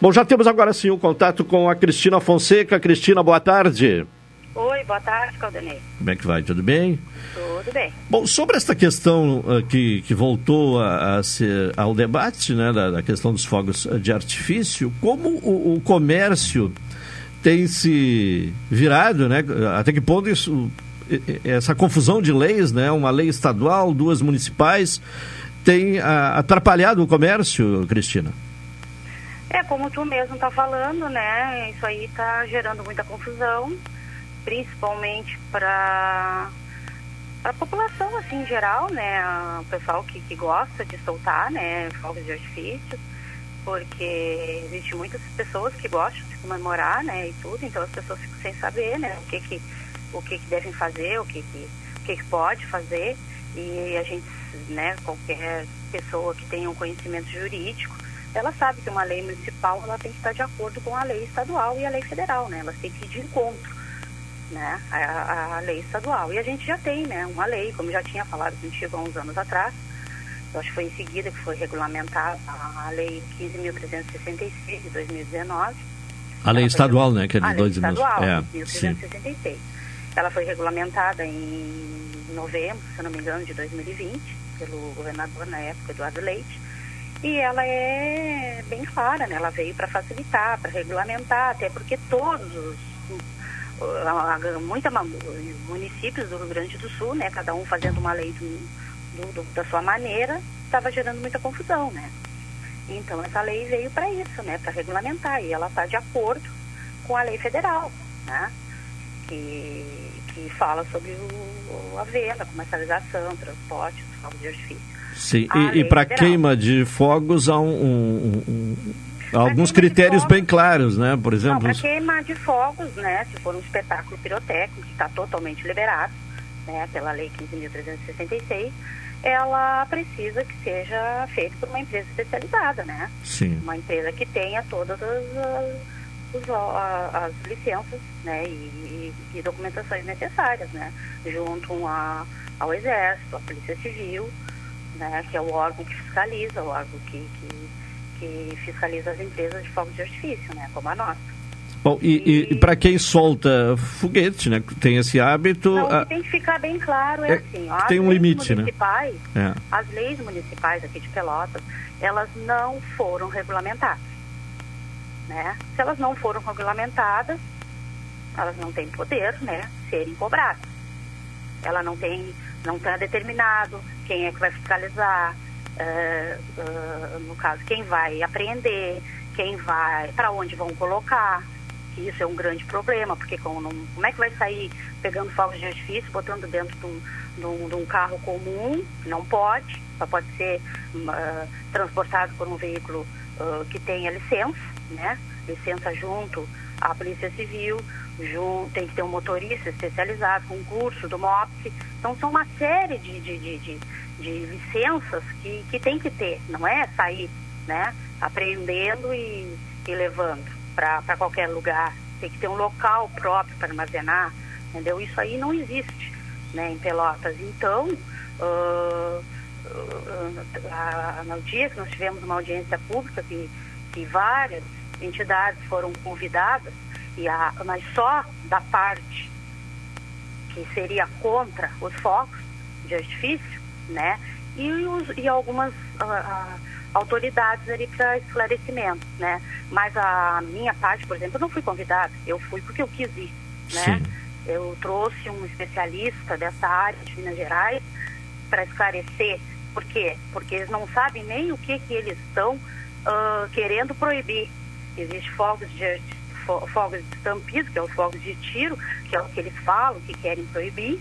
Bom, já temos agora sim o um contato com a Cristina Fonseca. Cristina, boa tarde. Oi, boa tarde, Caldenei. Como é que vai? Tudo bem? Tudo bem. Bom, sobre esta questão uh, que, que voltou a, a, ser ao debate, né, da, da, questão dos fogos de artifício, como o, o, comércio tem se virado, né? Até que ponto isso, essa confusão de leis, né? Uma lei estadual, duas municipais, tem uh, atrapalhado o comércio, Cristina? É, como tu mesmo está falando, né? Isso aí está gerando muita confusão, principalmente para a população, assim, em geral, né? O pessoal que, que gosta de soltar, né? Fogos de artifício, porque existe muitas pessoas que gostam comemorar, né? E tudo, então as pessoas ficam sem saber, né? O que que, o que, que devem fazer, o que que, o que que pode fazer. E a gente, né? Qualquer pessoa que tenha um conhecimento jurídico ela sabe que uma lei municipal ela tem que estar de acordo com a lei estadual e a lei federal, né? Elas têm que ir de encontro, né? A, a lei estadual. E a gente já tem, né? Uma lei, como já tinha falado contigo há uns anos atrás, eu acho que foi em seguida que foi regulamentada a lei 15.366 de 2019. A lei estadual, né? Que é de a lei dois estadual, é, 15.366. Ela foi regulamentada em novembro, se não me engano, de 2020, pelo governador na época, Eduardo Leite. E ela é bem clara, né? Ela veio para facilitar, para regulamentar, até porque todos os muita, municípios do Rio Grande do Sul, né, cada um fazendo uma lei do, do, do, da sua maneira, estava gerando muita confusão, né? Então essa lei veio para isso, né, para regulamentar e ela está de acordo com a lei federal, né? Que, que fala sobre o, a venda, comercialização, transporte fogos de artifício. Sim, e, e para queima de fogos há um, um, um alguns critérios fogos, bem claros, né? Por exemplo. Para queima de fogos, né? Se for um espetáculo pirotécnico, está totalmente liberado, né? Pela lei 15.366, ela precisa que seja feito por uma empresa especializada, né? Sim. Uma empresa que tenha todas as, as, as licenças, né? E, e, documentações necessárias, né? Junto a, ao Exército, à Polícia Civil, né? Que é o órgão que fiscaliza, o órgão que, que, que fiscaliza as empresas de fogos de artifício, né? Como a nossa. Bom, e, e, e para quem solta foguete, né, tem esse hábito... Não, que tem que ficar bem claro é, é assim, ó, tem um limite, né? É. As leis municipais aqui de Pelotas, elas não foram regulamentadas, né? Se elas não foram regulamentadas, elas não têm poder, né, serem cobradas. Ela não tem, não está determinado quem é que vai fiscalizar, uh, uh, no caso, quem vai apreender, quem vai, para onde vão colocar, que isso é um grande problema, porque como, como é que vai sair pegando fogos de artifício, botando dentro de um, de um, de um carro comum? Não pode, só pode ser uh, transportado por um veículo uh, que tenha licença, né? Licença junto à Polícia Civil, junto, tem que ter um motorista especializado, com um curso do MOPS. Então são uma série de, de, de, de, de licenças que, que tem que ter, não é sair, né? Apreendendo e, e levando para qualquer lugar, tem que ter um local próprio para armazenar, entendeu? Isso aí não existe né, em Pelotas. Então, uh, uh, no dia que nós tivemos uma audiência pública, que, que várias entidades foram convidadas, e a, mas só da parte que seria contra os focos de artifício, né? E, os, e algumas autoridades ali para esclarecimento, né? Mas a minha parte, por exemplo, eu não fui convidada, eu fui porque eu quis ir, né? Sim. Eu trouxe um especialista dessa área de Minas Gerais para esclarecer. Por quê? Porque eles não sabem nem o que, que eles estão uh, querendo proibir. Existem fogos de, fogos de estampido, que é os fogos de tiro, que é o que eles falam, que querem proibir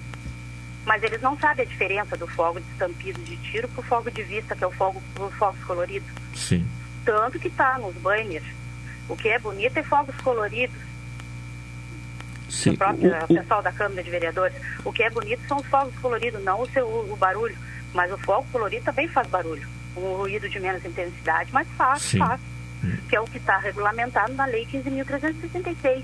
mas eles não sabem a diferença do fogo de estampido de tiro para o fogo de vista, que é o fogo os fogos coloridos. Sim. Tanto que está nos banners. O que é bonito é fogos coloridos. Sim. O próprio o, o... pessoal da Câmara de Vereadores. O que é bonito são os fogos coloridos, não o, seu, o barulho. Mas o fogo colorido também faz barulho. Um ruído de menos intensidade, mas faz, Sim. faz. Hum. Que é o que está regulamentado na Lei 15.366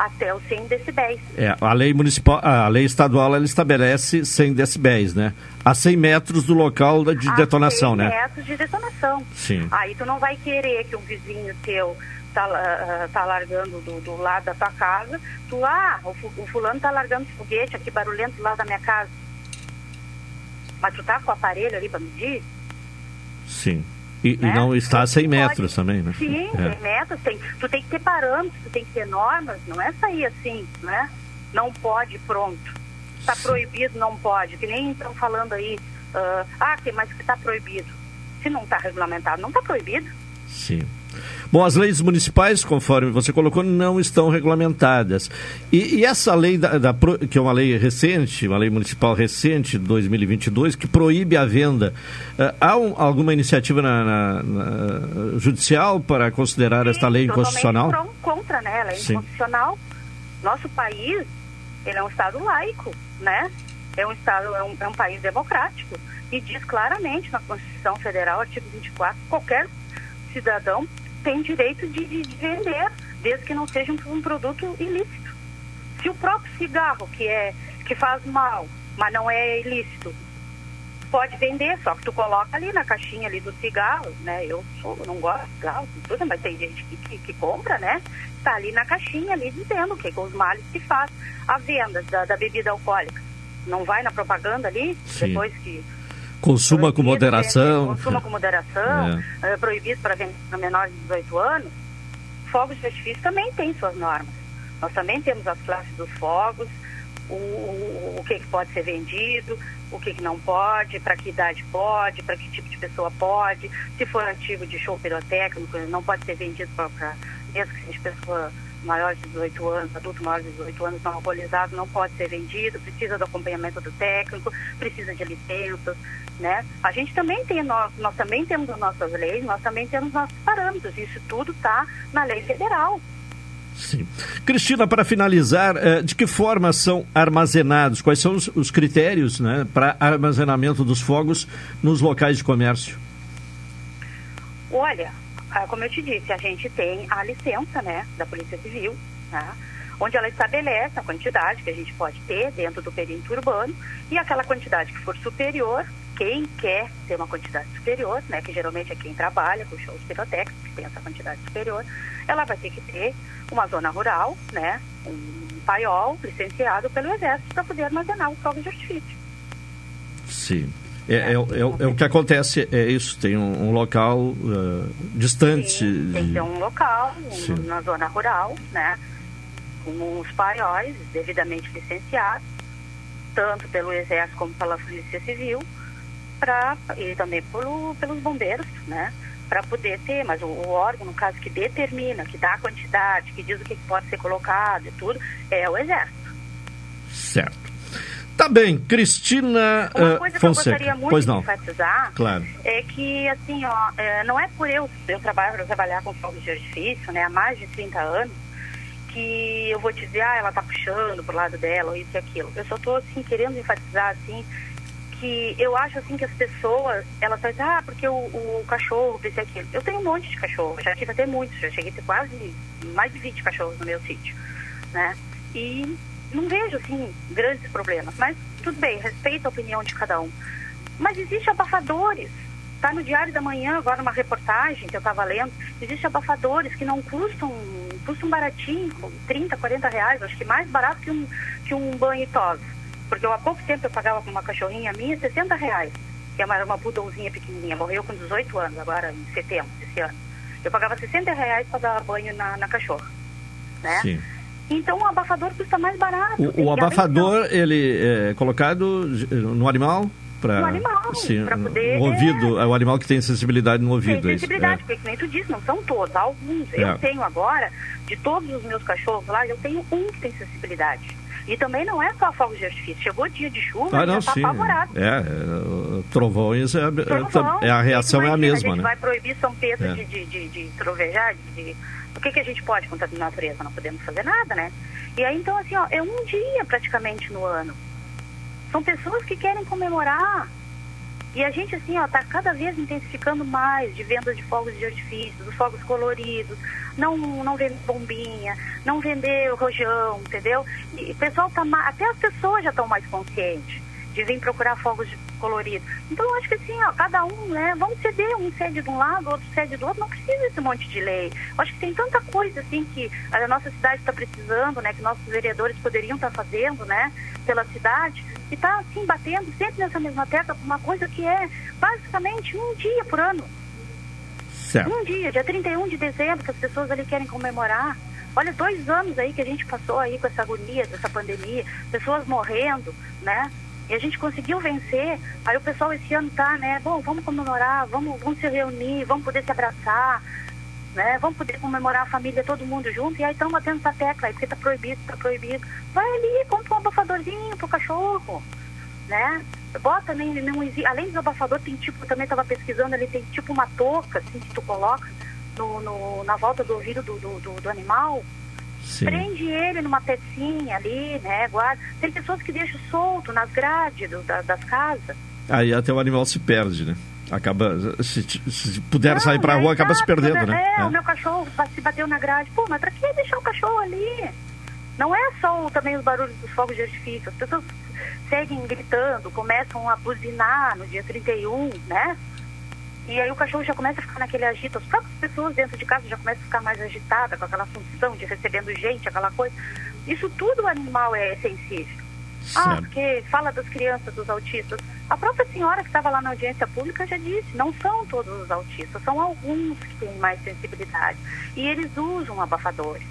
até os 100 decibéis. É, a lei municipal, a lei estadual, ela estabelece 100 decibéis, né? A 100 metros do local de a detonação, 100 né? 100 metros de detonação. Sim. Aí tu não vai querer que um vizinho teu tá, uh, tá largando do, do, lado da tua casa, tu, ah, o, o fulano tá largando foguete aqui barulhento do lado da minha casa. Mas tu tá com o aparelho ali para medir? Sim. E, né? e, não está a 100 metros pode, também, né? Sim, é. 100 metros. Tem, tu tem que ter parâmetros, tu tem que ter normas, não é sair assim, né? Não pode, pronto. Está proibido, não pode. Que nem estão falando aí, uh, ah, mas que está proibido. Se não está regulamentado, não está proibido. Sim. Bom, as leis municipais, conforme você colocou, não estão regulamentadas. E, e essa lei, da, da, que é uma lei recente, uma lei municipal recente, de 2022, que proíbe a venda, uh, há um, alguma iniciativa na, na, na, judicial para considerar Sim, esta lei inconstitucional? contra, né? Ela é Sim. inconstitucional. Nosso país, ele é um Estado laico, né? É um Estado, é um, é um país democrático. E diz claramente na Constituição Federal, artigo 24, qualquer cidadão tem direito de, de, de vender, desde que não seja um, um, produto ilícito. Se o próprio cigarro, que, é, que faz mal, mas não é ilícito, pode vender, só que tu coloca ali na caixinha ali do cigarro, né? Eu sou, não gosto de cigarro, tudo, mas tem gente que, que, que, compra, né? Tá ali na caixinha ali dizendo o que com os males que faz. A venda da, da bebida alcoólica. Não vai na propaganda ali, Sim. depois que Consuma com moderação. Consuma com moderação, é. É, proibido para vender a menores de 18 anos. Fogos de artifício também tem suas normas. Nós também temos as classes dos fogos, o, o, o que, que pode ser vendido, o que, que não pode, para que idade pode, para que tipo de pessoa pode. Se for artigo de show pirotécnico, não pode ser vendido para, mesmo que seja pessoa maior de 18 anos, adulto maior de 18 anos não alcoolizado, não pode ser vendido, precisa do acompanhamento do técnico, precisa de licenças, né? A gente também tem, nós, nós também temos as nossas leis, nós também temos nossos parâmetros, isso tudo está na lei federal. Sim. Cristina, para finalizar, eh, de que forma são armazenados? Quais são os, critérios né, para armazenamento dos fogos nos locais de comércio? Olha, como eu te disse, a gente tem a licença né, da Polícia Civil, né, onde ela estabelece a quantidade que a gente pode ter dentro do perímetro urbano e aquela quantidade que for superior, quem quer ter uma quantidade superior, né, que geralmente é quem trabalha com shows pirotécnicos, que tem essa quantidade superior, ela vai ter que ter uma zona rural, né, um paiol licenciado pelo Exército para poder armazenar os fogos de artifício. Sim. É, é, é, é, o que acontece, é isso, tem um, um local uh, distante. Sim, tem que ter um local, um, na zona rural, né? Com os paióis devidamente licenciados, tanto pelo Exército como pela Polícia Civil, pra, e também pelo, pelos bombeiros, né? Para poder ter, mas o, o, órgão, no caso, que determina, que dá a quantidade, que diz o que pode ser colocado e tudo, é o Exército. Certo. Tá bem, Cristina Uma coisa uh, Fonseca. que eu gostaria muito pois de não. enfatizar claro. é que, assim, ó, é, não é por eu, eu trabalho, trabalhar com fogos de artifício, né, há mais de 30 anos, que eu vou te dizer, ah, ela tá puxando pro lado dela, ou isso e aquilo. Eu só tô, assim, querendo enfatizar, assim, que eu acho, assim, que as pessoas, elas fazem, ah, porque o, o cachorro, isso e aquilo. Eu tenho um monte de cachorro, já tive até muitos, já cheguei a ter quase mais de 20 cachorros no meu sítio, né? E não vejo, assim, grandes problemas. Mas tudo bem, respeito a opinião de cada um. Mas existem abafadores. Está no Diário da Manhã, agora uma reportagem que eu estava lendo. Existem abafadores que não custam, custam baratinho, 30, 40 reais, acho que mais barato que um, que um banho e tosa. Porque eu, há pouco tempo eu pagava com uma cachorrinha minha 60 reais, que é uma, uma poodlezinha pequenininha, morreu com 18 anos, agora em setembro desse ano. Eu pagava 60 reais para dar banho na, na cachorra. Né? Sim. Então o abafador custa mais barato. O, o abafador, ele é colocado no animal? Pra, no animal, para poder... No ouvido, é o animal que tem sensibilidade no ouvido. Tem é sensibilidade, é. porque nem tu disse, não são todos, alguns. É. Eu tenho agora, de todos os meus cachorros lá, eu tenho um que tem sensibilidade. E também não é só fogos de artifício. Chegou dia de chuva, ah, não, está apavorado. É, é, trovões, é, Trovão, é, a reação é a mesma, a gente né? vai proibir São Pedro é. de, de, de, de trovejar, de, o que, que a gente pode contra a natureza? Não podemos fazer nada, né? E aí, então, assim, ó, é um dia praticamente no ano. São pessoas que querem comemorar. E a gente, assim, ó, tá cada vez intensificando mais de vendas de fogos de artifício, dos fogos coloridos, não, não vender bombinha, não vender rojão, entendeu? E o pessoal tá até as pessoas já estão mais conscientes de vir procurar fogos coloridos. Então eu acho que assim, ó, cada um, né, vamos ceder, um cede de um lado, outro cede do outro, não precisa desse monte de lei. Eu acho que tem tanta coisa assim que a nossa cidade está precisando, né, que nossos vereadores poderiam estar tá fazendo, né, pela cidade, e está assim batendo sempre nessa mesma tecla por uma coisa que é basicamente um dia por ano. Certo. Um dia, dia 31 de dezembro, que as pessoas ali querem comemorar. Olha, dois anos aí que a gente passou aí com essa agonia dessa pandemia, pessoas morrendo, né? E a gente conseguiu vencer. Aí o pessoal esse ano tá, né? Bom, vamos comemorar, vamos, vamos se reunir, vamos poder se abraçar, né? Vamos poder comemorar a família, todo mundo junto. E aí estão batendo essa tecla aí, porque tá proibido, tá proibido. Vai ali, compra um abafadorzinho pro cachorro, né? Bota nem, não além do abafador, tem tipo, também estava pesquisando ali, tem tipo uma touca, assim, que tu coloca no, no na volta do ouvido do, do, do, do animal Sim. Prende ele numa pecinha ali, né? Guarda. Tem pessoas que deixam solto nas grades do, das, das casas. Aí até o animal se perde, né? Acaba, se, se puder não, sair pra rua, acaba se perdendo, né? É, é, o meu cachorro se bateu na grade. Pô, mas pra que deixar o cachorro ali? Não é só também os barulhos dos fogos de artifício. As pessoas seguem gritando, começam a buzinar no dia 31, né? E aí o cachorro já começa a ficar naquele agito. As próprias pessoas dentro de casa já começam a ficar mais agitadas com aquela função de recebendo gente, aquela coisa. Isso tudo o animal é sensível. Ah, porque fala das crianças, dos autistas. A própria senhora que estava lá na audiência pública já disse, não são todos os autistas, são alguns que têm mais sensibilidade. E eles usam abafadores.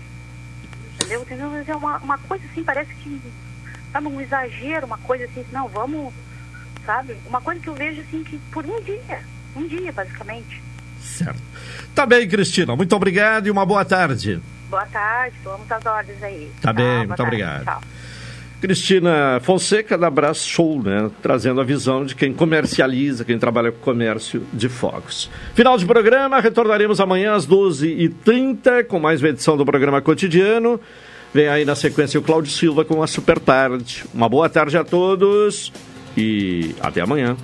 Entendeu? Entendeu? É uma, uma coisa assim, parece que sabe, um exagero, uma coisa assim, não, vamos, sabe? Uma coisa que eu vejo assim que por um dia, um dia basicamente. Certo. Tá bem, Cristina. Muito obrigado e uma boa tarde. Boa tarde, vamos às ordens aí. Tá, tá bem, muito tarde, obrigado. Tchau. Cristina Fonseca da Brás Show, né? Trazendo a visão de quem comercializa, quem trabalha com comércio de fogos. Final de programa, retornaremos amanhã às 12h30 com mais uma edição do programa cotidiano. Vem aí na sequência o Cláudio Silva com a Super Tarde. Uma boa tarde a todos e até amanhã.